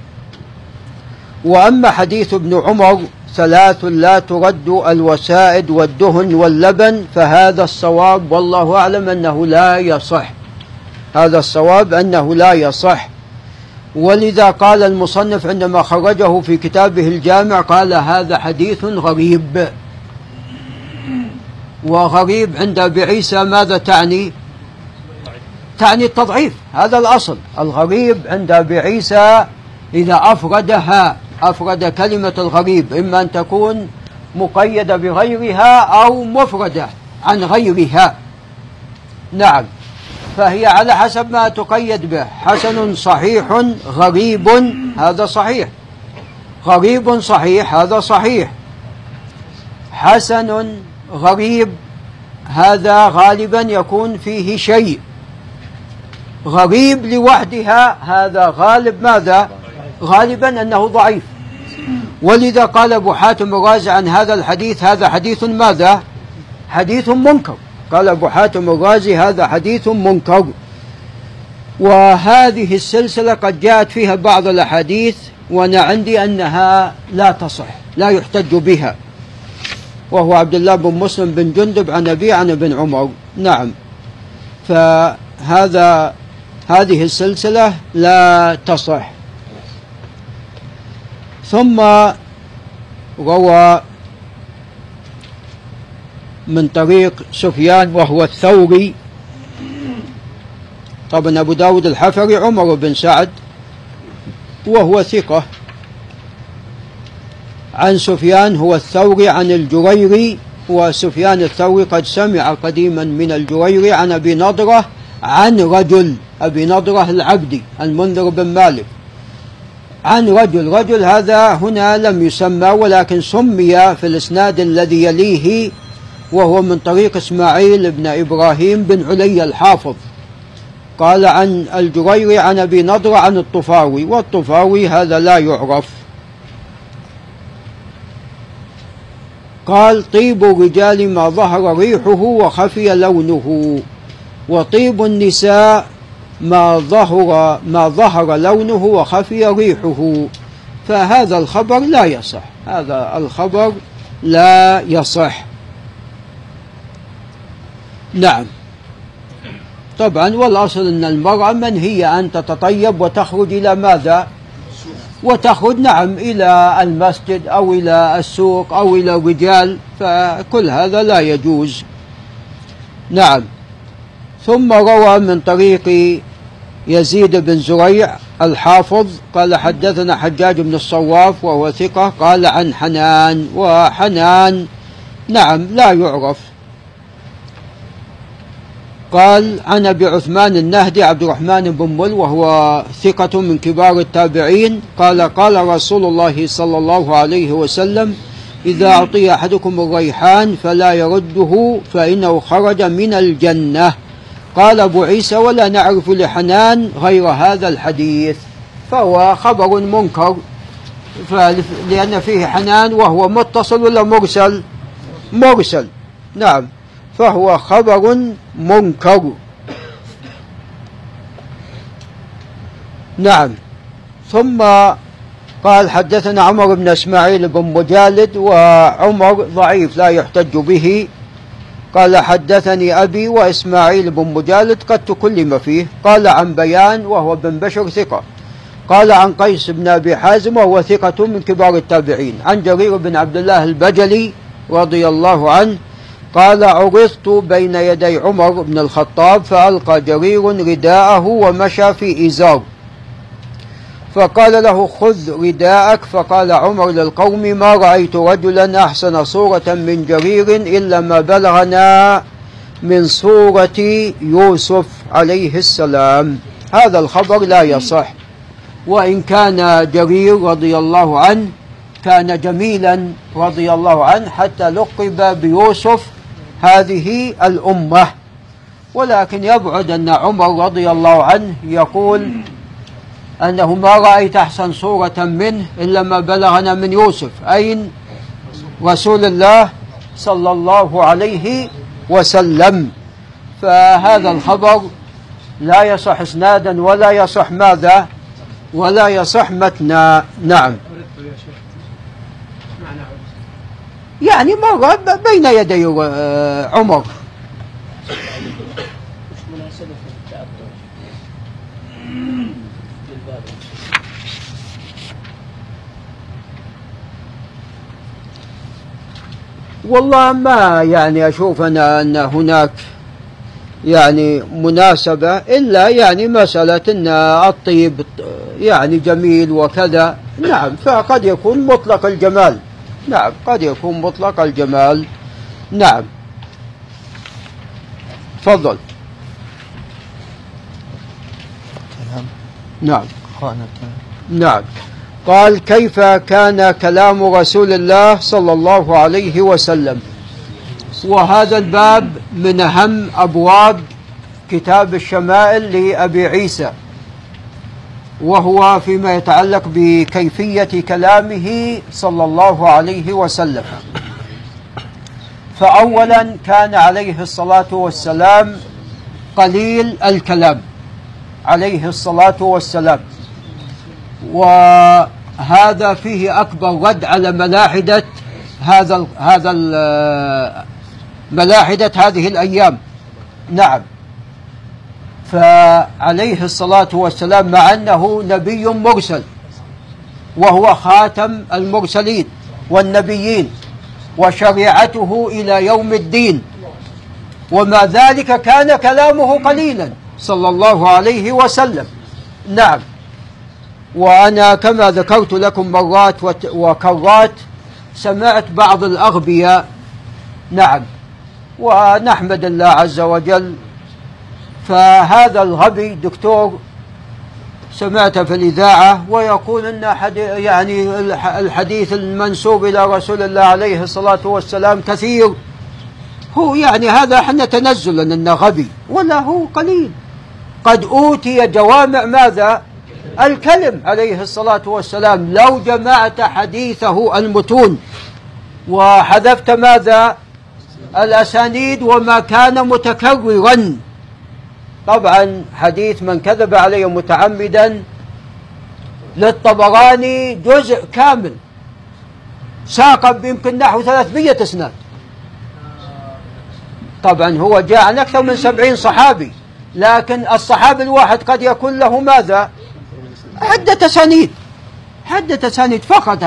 وأما حديث ابن عمر ثلاث لا ترد الوسائد والدهن واللبن فهذا الصواب والله أعلم أنه لا يصح. هذا الصواب أنه لا يصح. ولذا قال المصنف عندما خرجه في كتابه الجامع قال هذا حديث غريب. وغريب عند أبي عيسى ماذا تعني؟ تعني التضعيف هذا الأصل. الغريب عند أبي عيسى إذا أفردها. أفرد كلمة الغريب إما أن تكون مقيدة بغيرها أو مفردة عن غيرها. نعم. فهي على حسب ما تقيد به. حسن صحيح غريب هذا صحيح. غريب صحيح هذا صحيح. حسن غريب هذا غالبا يكون فيه شيء. غريب لوحدها هذا غالب ماذا؟ غالبا أنه ضعيف. ولذا قال أبو حاتم الرازي عن هذا الحديث هذا حديث ماذا؟ حديث منكر. قال أبو حاتم الرازي هذا حديث منكر. وهذه السلسلة قد جاءت فيها بعض الأحاديث وأنا عندي أنها لا تصح لا يحتج بها. وهو عبد الله بن مسلم بن جندب عن أبي عن ابن عمر. نعم. فهذا هذه السلسلة لا تصح. ثم روى من طريق سفيان وهو الثوري. طبعا أبو داود الحفري عمر بن سعد وهو ثقة. عن سفيان هو الثوري عن الجريري وسفيان الثوري قد سمع قديما من الجريري عن أبي نضرة عن رجل أبي نضرة العبدي المنذر بن مالك. عن رجل رجل هذا هنا لم يسمى ولكن سمي في الإسناد الذي يليه وهو من طريق إسماعيل بن إبراهيم بن علي الحافظ. قال عن الجريري عن أبي نضره عن الطفاوي والطفاوي هذا لا يعرف. قال طيب الرجال ما ظهر ريحه وخفي لونه وطيب النساء ما ظهر ما ظهر لونه وخفي ريحه. فهذا الخبر لا يصح. هذا الخبر لا يصح. نعم. طبعا والأصل أن المرأة منهية أن تتطيب وتخرج إلى ماذا؟ وتخرج نعم إلى المسجد أو إلى السوق أو إلى الرجال. فكل هذا لا يجوز. نعم. ثم روى من طريق يزيد بن زريع الحافظ قال حدثنا حجاج بن الصواف وهو ثقة قال عن حنان وحنان نعم لا يعرف. قال عن أبي عثمان النهدي عبد الرحمن بن مل وهو ثقة من كبار التابعين قال قال رسول الله صلى الله عليه وسلم إذا أعطي أحدكم الريحان فلا يرده فإنه خرج من الجنة. قال أبو عيسى ولا نعرف لحنان غير هذا الحديث. فهو خبر منكر. لأن فيه حنان وهو متصل ولا مرسل؟ مرسل. نعم. فهو خبر منكر. نعم. ثم قال حدثنا عمر بن إسماعيل بن مجالد وعمر ضعيف لا يحتج به. قال حدثني أبي وإسماعيل بن مجالد قد تكلم فيه. قال عن بيان وهو بن بشر ثقة. قال عن قيس بن أبي حازم وهو ثقة من كبار التابعين. عن جرير بن عبد الله البجلي رضي الله عنه قال عرضت بين يدي عمر بن الخطاب فألقى جرير رداءه ومشى في إزار فقال له خذ رداءك فقال عمر للقوم ما رأيت رجلا أحسن صورة من جرير إلا ما بلغنا من صورة يوسف عليه السلام. هذا الخبر لا يصح. وإن كان جرير رضي الله عنه كان جميلا رضي الله عنه حتى لقب بيوسف هذه الأمة. ولكن يبعد أن عمر رضي الله عنه يقول أنه ما رأيت أحسن صورة منه إلا ما بلغنا من يوسف أين؟ رسول الله صلى الله عليه وسلم. فهذا الخبر لا يصح إسنادا ولا يصح ماذا؟ ولا يصح متنا. نعم. يعني مر بين يدي آه، عمر. والله ما يعني أشوف أنا أن هناك يعني مناسبة إلا يعني مسألة أن الطيب يعني جميل وكذا. نعم فقد يكون مطلق الجمال. نعم قد يكون مطلق الجمال. نعم. تفضل. نعم. نعم. قال كيف كان كلام رسول الله صلى الله عليه وسلم؟ وهذا الباب من أهم أبواب كتاب الشمائل لأبي عيسى وهو فيما يتعلق بكيفية كلامه صلى الله عليه وسلم. فأولا كان عليه الصلاة والسلام قليل الكلام عليه الصلاة والسلام. وهذا فيه أكبر رد على ملاحدة هذا هذا ملاحدة هذه الأيام. نعم. فعليه الصلاة والسلام مع أنه نبي مرسل وهو خاتم المرسلين والنبيين وشريعته إلى يوم الدين. ومع ذلك كان كلامه قليلا صلى الله عليه وسلم. نعم. وأنا كما ذكرت لكم مرات وكرات سمعت بعض الأغبياء. نعم. ونحمد الله عز وجل. فهذا الغبي دكتور سمعت في الإذاعة ويقول أن يعني الحديث المنسوب إلى رسول الله عليه الصلاة والسلام كثير. هو يعني هذا إحنا تنزلا أنه غبي ولا هو قليل. قد أوتي جوامع ماذا؟ الكلم عليه الصلاة والسلام. لو جمعت حديثه المتون وحذفت ماذا؟ الأسانيد وما كان متكررا. طبعا حديث من كذب علي متعمدا للطبراني جزء كامل. ساق بيمكن نحو 300 إسناد. طبعا هو جاء عن أكثر من سبعين صحابي لكن الصحابي الواحد قد يكون له ماذا؟ عدة أسانيد عدة أسانيد فقط.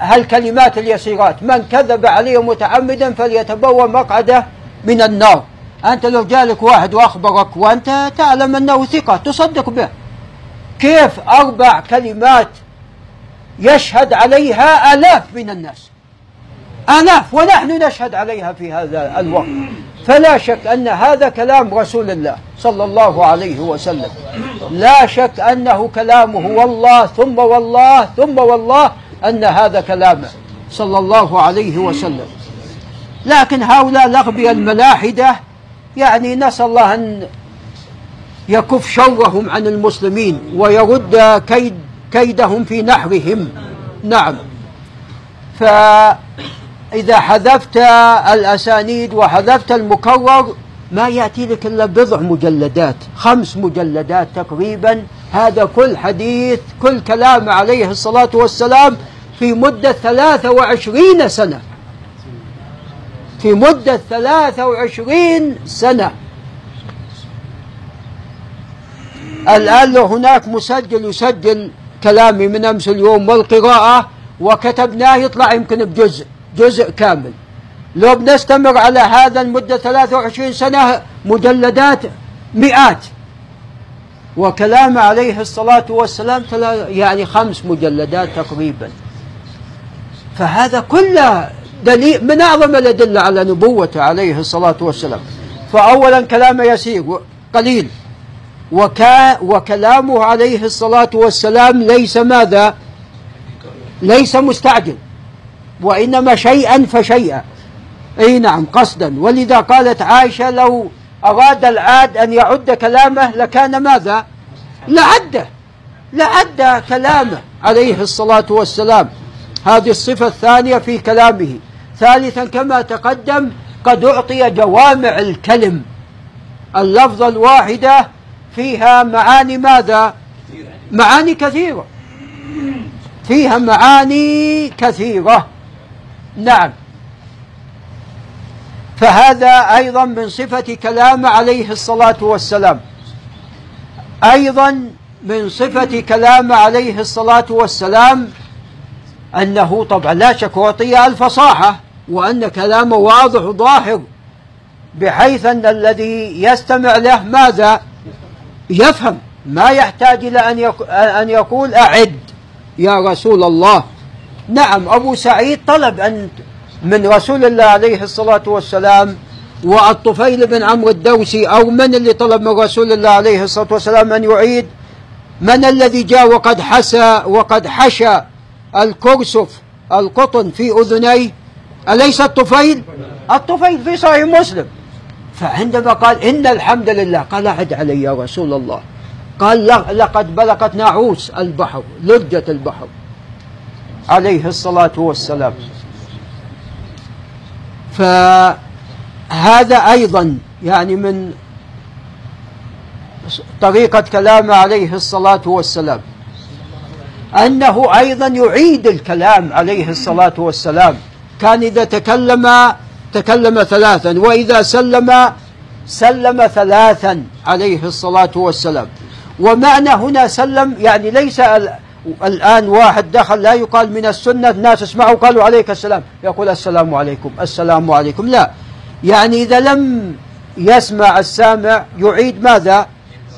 هالكلمات اليسيرات؟ من كذب علي متعمدا فليتبوى مقعده من النار. أنت لو جالك واحد وأخبرك وأنت تعلم أنه ثقة تصدق به. كيف أربع كلمات يشهد عليها آلاف من الناس؟ آلاف ونحن نشهد عليها في هذا الوقت. فلا شك أن هذا كلام رسول الله صلى الله عليه وسلم. لا شك أنه كلامه والله ثم والله ثم والله أن هذا كلامه صلى الله عليه وسلم. لكن هؤلاء الأغبياء الملاحدة يعني نسأل الله أن يكف شرهم عن المسلمين ويرد كيد كيدهم في نحرهم. نعم. فإذا حذفت الأسانيد وحذفت المكرر ما يأتي لك إلا بضع مجلدات خمس مجلدات تقريبا. هذا كل حديث كل كلام عليه الصلاة والسلام في مدة ثلاثة وعشرين سنة. في مدة ثلاثة وعشرين سنة. الآن هناك مسجل يسجل كلامي من أمس اليوم والقراءة وكتبناه يطلع يمكن بجزء. جزء كامل. لو بنستمر على هذا المدة 23 سنة مجلدات مئات. وكلام عليه الصلاة والسلام يعني خمس مجلدات تقريبا. فهذا كله دليل من أعظم الأدلة على نبوته عليه الصلاة والسلام. فأولا كلامه يسير قليل. وكا وكلامه عليه الصلاة والسلام ليس ماذا؟ ليس مستعجل. وإنما شيئا فشيئا. أي نعم قصدا. ولذا قالت عائشة لو أراد العاد أن يعد كلامه لكان ماذا؟ لعده لعد كلامه عليه الصلاة والسلام. هذه الصفة الثانية في كلامه. ثالثا كما تقدم قد أعطي جوامع الكلم. اللفظة الواحدة فيها معاني ماذا؟ معاني كثيرة. فيها معاني كثيرة. نعم. فهذا أيضا من صفة كلام عليه الصلاة والسلام. أيضا من صفة كلام عليه الصلاة والسلام أنه طبعا لا شك أعطي الفصاحة وأن كلامه واضح ظاهر بحيث أن الذي يستمع له ماذا؟ يفهم ما يحتاج إلى أن يقول أعد يا رسول الله. نعم أبو سعيد طلب أن من رسول الله عليه الصلاة والسلام والطفيل بن عمرو الدوسي أو من اللي طلب من رسول الله عليه الصلاة والسلام أن يعيد؟ من الذي جاء وقد حسى وقد حشى الكرسف القطن في أذنيه؟ أليس الطفيل؟ الطفيل في صحيح مسلم. فعندما قال إن الحمد لله قال أعد علي يا رسول الله. قال لقد بلغت ناعوس البحر لجة البحر. عليه الصلاة والسلام. فهذا أيضا يعني من طريقة كلامه عليه الصلاة والسلام. أنه أيضا يعيد الكلام عليه الصلاة والسلام. كان إذا تكلم تكلم ثلاثا وإذا سلم سلم ثلاثا عليه الصلاة والسلام. ومعنى هنا سلم يعني ليس الآن واحد دخل لا يقال من السنة الناس اسمعوا قالوا عليك السلام. يقول السلام عليكم السلام عليكم. لا. يعني إذا لم يسمع السامع يعيد ماذا؟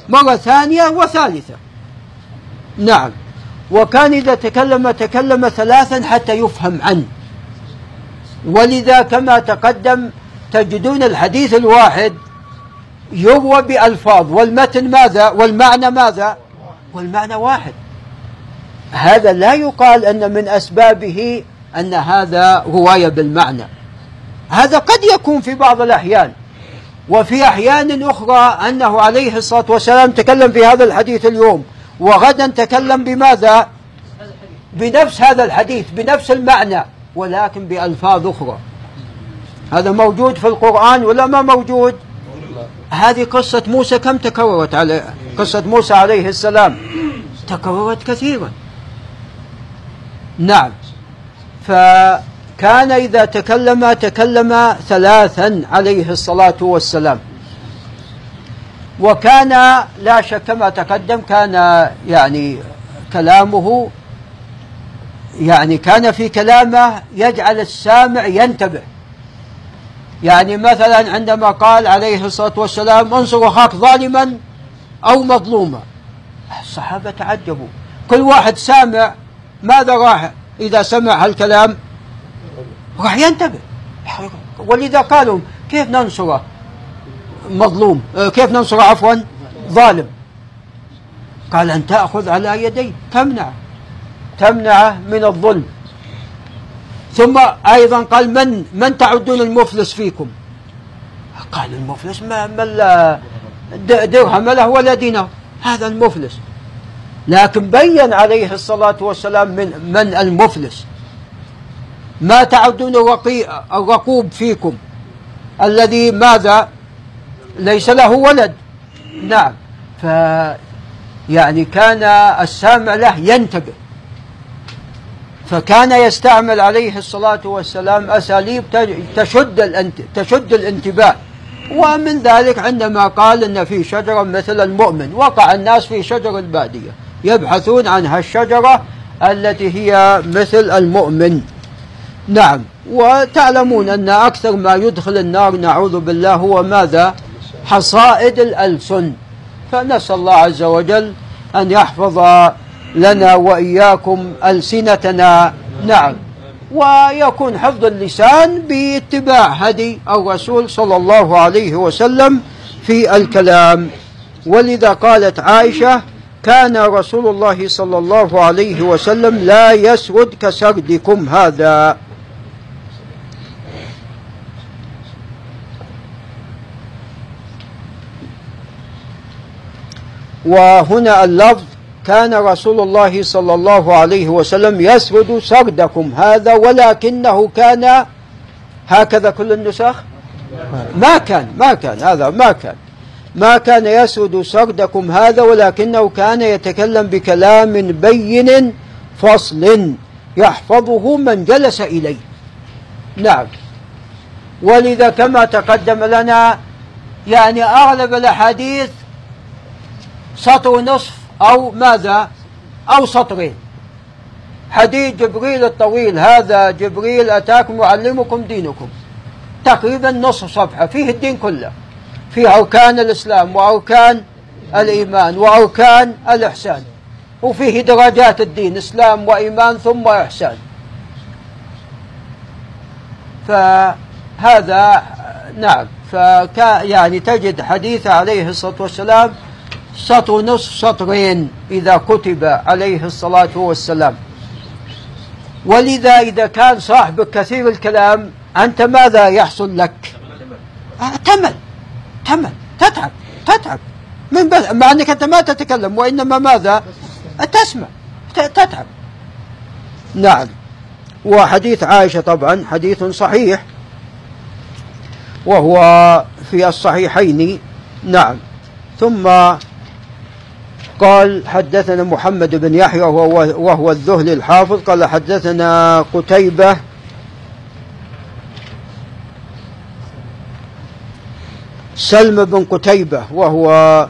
مرة ثانية وثالثة. نعم. وكان إذا تكلم تكلم ثلاثا حتى يفهم عنه. ولذا كما تقدم تجدون الحديث الواحد يروى بألفاظ والمتن ماذا؟ والمعنى ماذا؟ والمعنى واحد. هذا لا يقال أن من أسبابه أن هذا رواية بالمعنى. هذا قد يكون في بعض الأحيان وفي أحيان أخرى أنه عليه الصلاة والسلام تكلم في هذا الحديث اليوم وغدا تكلم بماذا؟ بنفس هذا الحديث بنفس المعنى ولكن بألفاظ أخرى. هذا موجود في القرآن ولا ما موجود؟ هذه قصة موسى كم تكررت على قصة موسى عليه السلام؟ تكررت كثيرا. نعم. فكان إذا تكلم تكلم ثلاثا عليه الصلاة والسلام. وكان لا شك كما تقدم كان يعني كلامه يعني كان في كلامه يجعل السامع ينتبه. يعني مثلا عندما قال عليه الصلاة والسلام انصر أخاك ظالما أو مظلوما. الصحابة تعجبوا. كل واحد سامع ماذا راح؟ إذا سمع هالكلام راح ينتبه. ولذا قالوا كيف ننصره مظلوم؟ آه، كيف ننصره عفوا؟ ظالم. قال أن تأخذ على يديه تمنع. تمنعه من الظلم. ثم أيضا قال من من تعدون المفلس فيكم؟ قال المفلس ما من لا درهم له ولا دينار. هذا المفلس. لكن بين عليه الصلاة والسلام من من المفلس. ما تعدون الرقوب فيكم. الذي ماذا؟ ليس له ولد. نعم. ف يعني كان السامع له ينتبه. فكان يستعمل عليه الصلاة والسلام أساليب تشد تشد الانتباه. ومن ذلك عندما قال إن في شجرة مثل المؤمن وقع الناس في شجر البادية. يبحثون عن هالشجره التي هي مثل المؤمن. نعم. وتعلمون أن أكثر ما يدخل النار نعوذ بالله هو ماذا؟ حصائد الألسن. فنسأل الله عز وجل أن يحفظ لنا وإياكم ألسنتنا. نعم. ويكون حفظ اللسان باتباع هدي الرسول صلى الله عليه وسلم في الكلام. ولذا قالت عائشة كان رسول الله صلى الله عليه وسلم لا يسرد كسردكم هذا. وهنا اللفظ كان رسول الله صلى الله عليه وسلم يسرد سردكم هذا ولكنه كان هكذا كل النسخ؟ ما كان ما كان هذا ما كان. ما كان يسرد سردكم هذا ولكنه كان يتكلم بكلام بين فصل يحفظه من جلس إليه. نعم. ولذا كما تقدم لنا يعني أغلب الأحاديث سطر ونصف أو ماذا؟ أو سطرين. حديث جبريل الطويل هذا جبريل أتاكم يعلمكم دينكم. تقريبا نصف صفحة فيه الدين كله. فيه أركان الإسلام وأركان الإيمان وأركان الإحسان. وفيه درجات الدين إسلام وإيمان ثم إحسان. فهذا نعم. فكا يعني تجد حديث عليه الصلاة والسلام سطر نصف سطرين إذا كتب عليه الصلاة والسلام. ولذا إذا كان صاحبك كثير الكلام أنت ماذا يحصل لك؟ آه، تمل تتعب. تتعب. من بس مع أنك أنت ما تتكلم وإنما ماذا؟ تسمع. تتعب. نعم. وحديث عائشة طبعا حديث صحيح. وهو في الصحيحين. نعم. ثم قال حدثنا محمد بن يحيى وهو, وهو الذهلي الحافظ قال حدثنا قتيبة سلم بن قتيبة وهو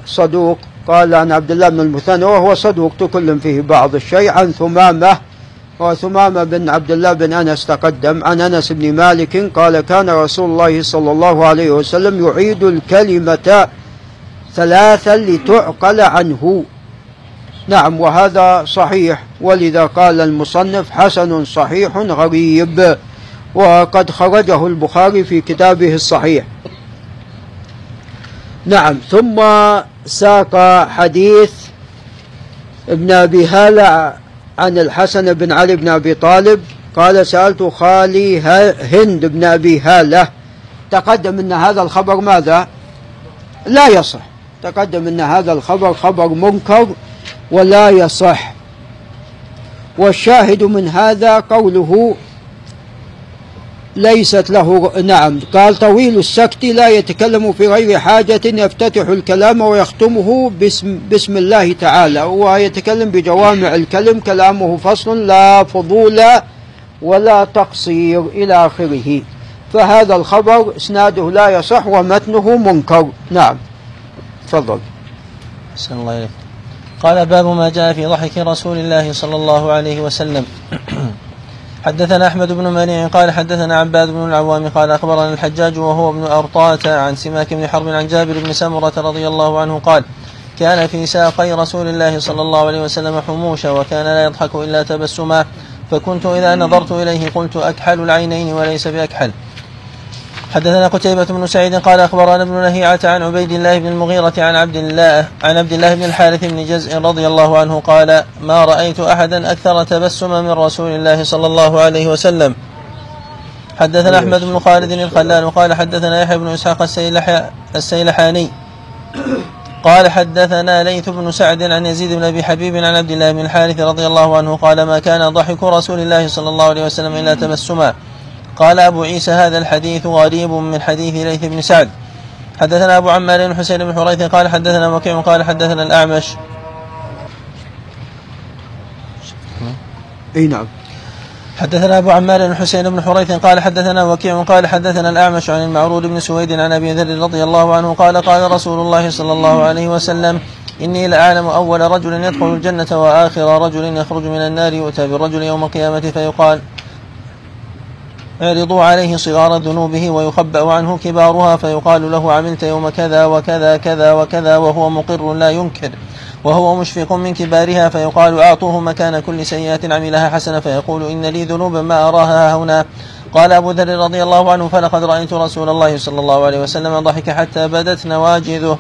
صدوق. قال عن عبد الله بن المثنى وهو صدوق تكلم فيه بعض الشيء عن ثمامة وثمامة بن عبد الله بن أنس تقدم عن أنس بن مالك قال كان رسول الله صلى الله عليه وسلم يعيد الكلمة ثلاثا لتعقل عنه. نعم وهذا صحيح. ولذا قال المصنف حسن صحيح غريب. وقد خرجه البخاري في كتابه الصحيح. نعم ثم ساق حديث ابن أبي هالة عن الحسن بن علي بن أبي طالب قال سألت خالي هند بن أبي هاله تقدم إن هذا الخبر ماذا؟ لا يصح تقدم إن هذا الخبر خبر منكر ولا يصح والشاهد من هذا قوله ليست له نعم. قال طويل السكت لا يتكلم في غير حاجة يفتتح الكلام ويختمه باسم, بسم الله تعالى. ويتكلم بجوامع الكلم كلامه فصل لا فضول ولا تقصير إلى آخره. فهذا الخبر إسناده لا يصح ومتنه منكر. نعم. تفضل. الله قال باب ما جاء في ضحك رسول الله صلى الله عليه وسلم. حدثنا أحمد بن منيع قال حدثنا عباد بن العوام قال أخبرنا الحجاج وهو ابن أرطاة عن سماك بن حرب عن جابر بن سمرة رضي الله عنه قال كان في ساقي رسول الله صلى الله عليه وسلم حموشا وكان لا يضحك إلا تبسما فكنت إذا نظرت إليه قلت أكحل العينين وليس بأكحل. حدثنا قتيبة بن سعيد قال أخبرنا ابن لهيعة عن عبيد الله بن المغيرة عن عبد الله عن عبد الله بن الحارث بن جزء رضي الله عنه قال ما رأيت أحدا أكثر تبسما من رسول الله صلى الله عليه وسلم. حدثنا أحمد بن خالد الخلال وقال حدثنا يحيى بن إسحاق السيلحاني قال حدثنا ليث بن سعد عن يزيد بن أبي حبيب عن عبد الله بن الحارث رضي الله عنه قال ما كان ضحك رسول الله صلى الله عليه وسلم إلا تبسما. قال أبو عيسى هذا الحديث غريب من حديث ليث بن سعد. حدثنا أبو عمار بن حسين بن حريث قال حدثنا وكيع قال حدثنا الأعمش. أي نعم. حدثنا أبو عمار بن حسين بن حريث قال حدثنا وكيع قال حدثنا الأعمش عن المعرور بن سويد عن أبي ذر رضي الله عنه قال قال رسول الله صلى الله عليه وسلم إني لأعلم أول رجل يدخل الجنة وآخر رجل يخرج من النار يؤتى بالرجل يوم القيامة فيقال يعرض عليه صغار ذنوبه ويخبأ عنه كبارها فيقال له عملت يوم كذا وكذا كذا وكذا وهو مقر لا ينكر وهو مشفق من كبارها فيقال أعطوه مكان كل سيئة عملها حسنة فيقول إن لي ذنوبا ما أراها هنا قال أبو ذر رضي الله عنه فلقد رأيت رسول الله صلى الله عليه وسلم ضحك حتى بدت نواجذه.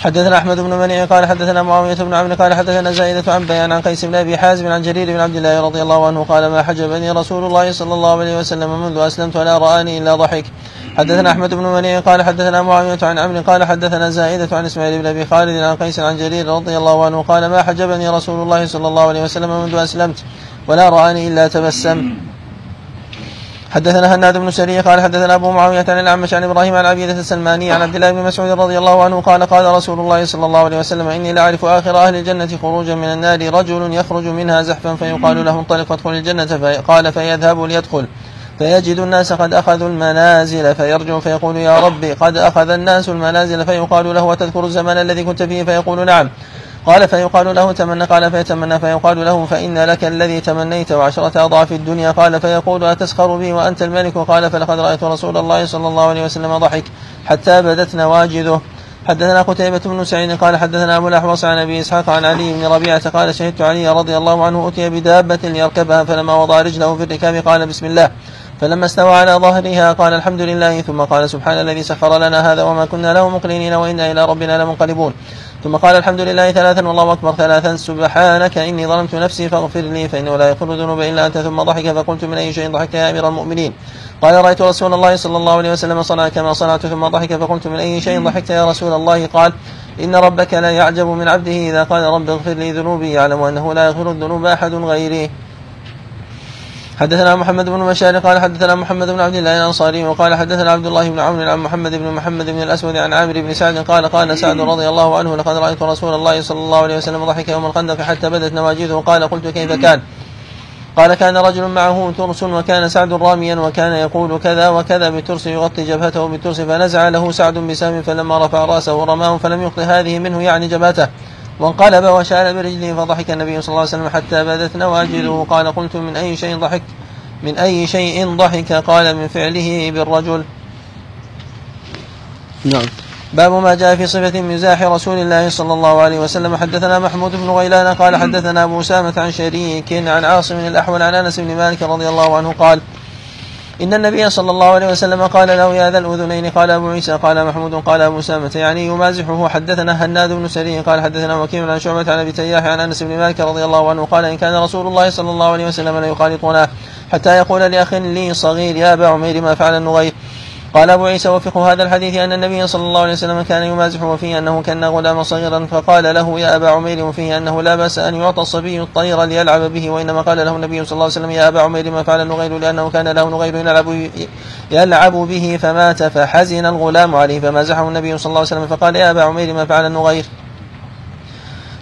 حدثنا أحمد بن منيع قال حدثنا معاوية بن عمرو قال حدثنا زائدة عن بيان عن قيس بن أبي حازم عن جرير بن عبد الله رضي الله عنه قال ما حجبني رسول الله صلى الله عليه وسلم منذ أسلمت ولا رآني إلا ضحك. حدثنا أحمد بن منيع قال حدثنا معاوية عن عمرو قال حدثنا زائدة عن إسماعيل بن أبي خالد عن قيس عن جرير رضي الله عنه قال ما حجبني رسول الله صلى الله عليه وسلم منذ أسلمت ولا رآني إلا تبسم. حدثنا هناد بن سري قال حدثنا أبو معاوية عن الأعمش عن إبراهيم عن عبيده السلماني عن عبد الله بن مسعود رضي الله عنه قال قال رسول الله صلى الله عليه وسلم إني لاعرف آخر أهل الجنة خروجا من النار رجل يخرج منها زحفا فيقال له انطلق فادخل الجنة قال فيذهب ليدخل فيجد الناس قد أخذوا المنازل فيرجع فيقول يا ربي قد أخذ الناس المنازل فيقال له وتذكر الزمان الذي كنت فيه؟ فيقول نعم. قال فيقال له تمنى قال فيتمنى فيقال له فإن لك الذي تمنيت وعشرة أضعاف الدنيا. قال فيقول أتسخر بي وأنت الملك؟ قال فلقد رأيت رسول الله صلى الله عليه وسلم ضحك حتى بدت نواجذه. حدثنا قتيبة بن سعيد قال حدثنا أبو الأحوص عن أبي إسحاق عن علي بن ربيعة قال شهدت علي رضي الله عنه أتي بدابة ليركبها فلما وضع رجله في الركاب قال بسم الله. فلما استوى على ظهرها قال الحمد لله. ثم قال سبحان الذي سخر لنا هذا وما كنا له مقرنين وإنا إلى ربنا لمنقلبون. ثم قال الحمد لله ثلاثا والله أكبر ثلاثا. سبحانك إني ظلمت نفسي فاغفر لي فإنه لا يغفر الذنوب إلا أنت. ثم ضحك فقلت من أي شيء ضحكت يا أمير المؤمنين؟ قال رأيت رسول الله صلى الله عليه وسلم صنع كما صنعت ثم ضحك فقلت من أي شيء ضحكت يا رسول الله؟ قال إن ربك لا يعجب من عبده إذا قال رب اغفر لي ذنوبي يعلم أنه لا يغفر الذنوب أحد غيري. حدثنا محمد بن مشاري قال حدثنا محمد بن عبد الله الأنصاري وقال حدثنا عبد الله بن عون عن محمد بن محمد بن الأسود عن عامر بن سعد قال قال سعد رضي الله عنه لقد رأيت رسول الله صلى الله عليه وسلم ضحك يوم الخندق حتى بدت نواجذه. قال قلت كيف كان؟ قال كان رجل معه ترس وكان سعد راميا وكان يقول كذا وكذا بترس يغطي جبهته بترس فنزع له سعد بسام فلما رفع رأسه رماه فلم يخط هذه منه يعني جبهته. وانقلب وشال برجله فضحك النبي صلى الله عليه وسلم حتى بدت نواجذه قال قلت من أي شيء ضحك؟ من أي شيء ضحك؟ قال من فعله بالرجل. نعم. باب ما جاء في صفة مزاح رسول الله صلى الله عليه وسلم. حدثنا محمود بن غيلان قال حدثنا أبو أسامة عن شريك عن عاصم الأحول عن أنس بن مالك رضي الله عنه قال إن النبي صلى الله عليه وسلم قال له يا ذا الأذنين قال أبو عيسى قال محمود قال أبو أسامة يعني يمازحه. حدثنا هناد بن سري قال حدثنا وكيع عن شعبة عن أبي تياح عن أنس بن مالك رضي الله عنه قال إن كان رسول الله صلى الله عليه وسلم لا يخالطنا حتى يقول لأخ لي صغير يا أبا عمير ما فعل النغير قال أبو عيسى وفقه هذا الحديث أن النبي صلى الله عليه وسلم كان يمازح وفيه أنه كان غلاما صغيرا فقال له يا أبا عمير وفيه أنه لا بأس أن يعطى الصبي الطير ليلعب به وإنما قال له النبي صلى الله عليه وسلم يا أبا عمير ما فعل النغير لأنه كان له نغير يلعب يلعب به فمات فحزن الغلام عليه فمازحه النبي صلى الله عليه وسلم فقال يا أبا عمير ما فعل النغير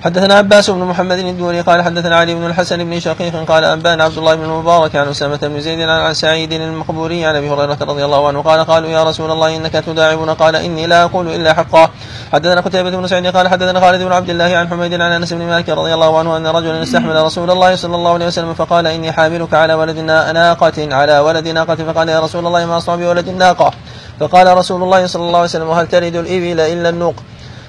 حدثنا عباس بن محمد الدوري قال حدثنا علي بن الحسن بن شقيق قال أنبأنا عبد الله بن المبارك عن أسامة بن زيد عن سعيد المقبوري عن أبي هريرة رضي الله عنه قال قالوا يا رسول الله إنك تداعبنا قال إني لا أقول إلا حقا. حدثنا قتيبة بن سعيد قال حدثنا خالد بن عبد الله عن حميد عن أنس بن مالك رضي الله عنه أن رجلا استحمل رسول الله صلى الله عليه وسلم فقال إني حاملك على ولد ناقة على ولد ناقة. فقال يا رسول الله ما اصنع بولد الناقة فقال رسول الله صلى الله عليه وسلم وهل تلد الإبل إلا النوق؟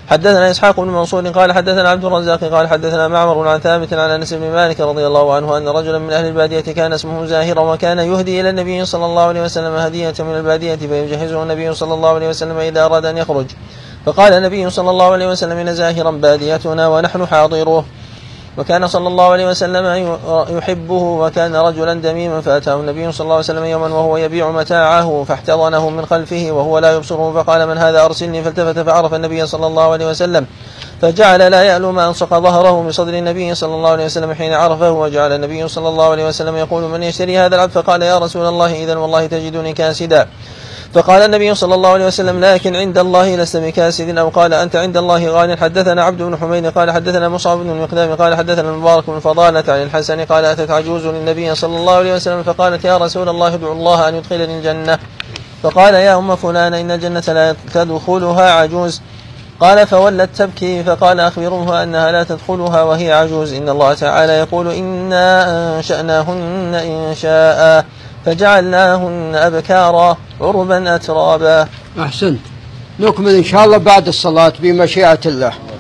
حدثنا إسحاق بن منصور قال حدثنا عبد الرزاق قال حدثنا معمر عن ثابت عن أنس بن مالك رضي الله عنه أن رجلا من أهل البادية كان اسمه زاهرا وكان يهدي إلى النبي صلى الله عليه وسلم هدية من البادية فيجهزه النبي صلى الله عليه وسلم إذا أراد أن يخرج. فقال النبي صلى الله عليه وسلم إن زاهرا باديتنا ونحن حاضروه. وكان صلى الله عليه وسلم يحبه وكان رجلا دميما فأتاه النبي صلى الله عليه وسلم يوما وهو يبيع متاعه فاحتضنه من خلفه وهو لا يبصره فقال من هذا أرسلني فالتفت فعرف النبي صلى الله عليه وسلم فجعل لا يألو ما ألصق ظهره بصدر النبي صلى الله عليه وسلم حين عرفه وجعل النبي صلى الله عليه وسلم يقول من يشتري هذا العبد فقال يا رسول الله إذا والله تجدني كاسدا فقال النبي صلى الله عليه وسلم لكن عند الله لست بكاسد أو قال أنت عند الله غان حدثنا عبد بن حميد قال حدثنا مصعب بن المقدام قال حدثنا المبارك بن فضالة عن الحسن قال أتت عجوز للنبي صلى الله عليه وسلم؟ فقالت يا رسول الله ادعو الله أن يدخلني الجنة. فقال يا أم فلان إن الجنة لا تدخلها عجوز. قال فولت تبكي. فقال أخبروها أنها لا تدخلها وهي عجوز. إن الله تعالى يقول إنا أنشأناهن إن شاء فجعلناهن أبكارا عربا أترابا. أحسنت. نكمل إن شاء الله بعد الصلاة بمشيئة الله.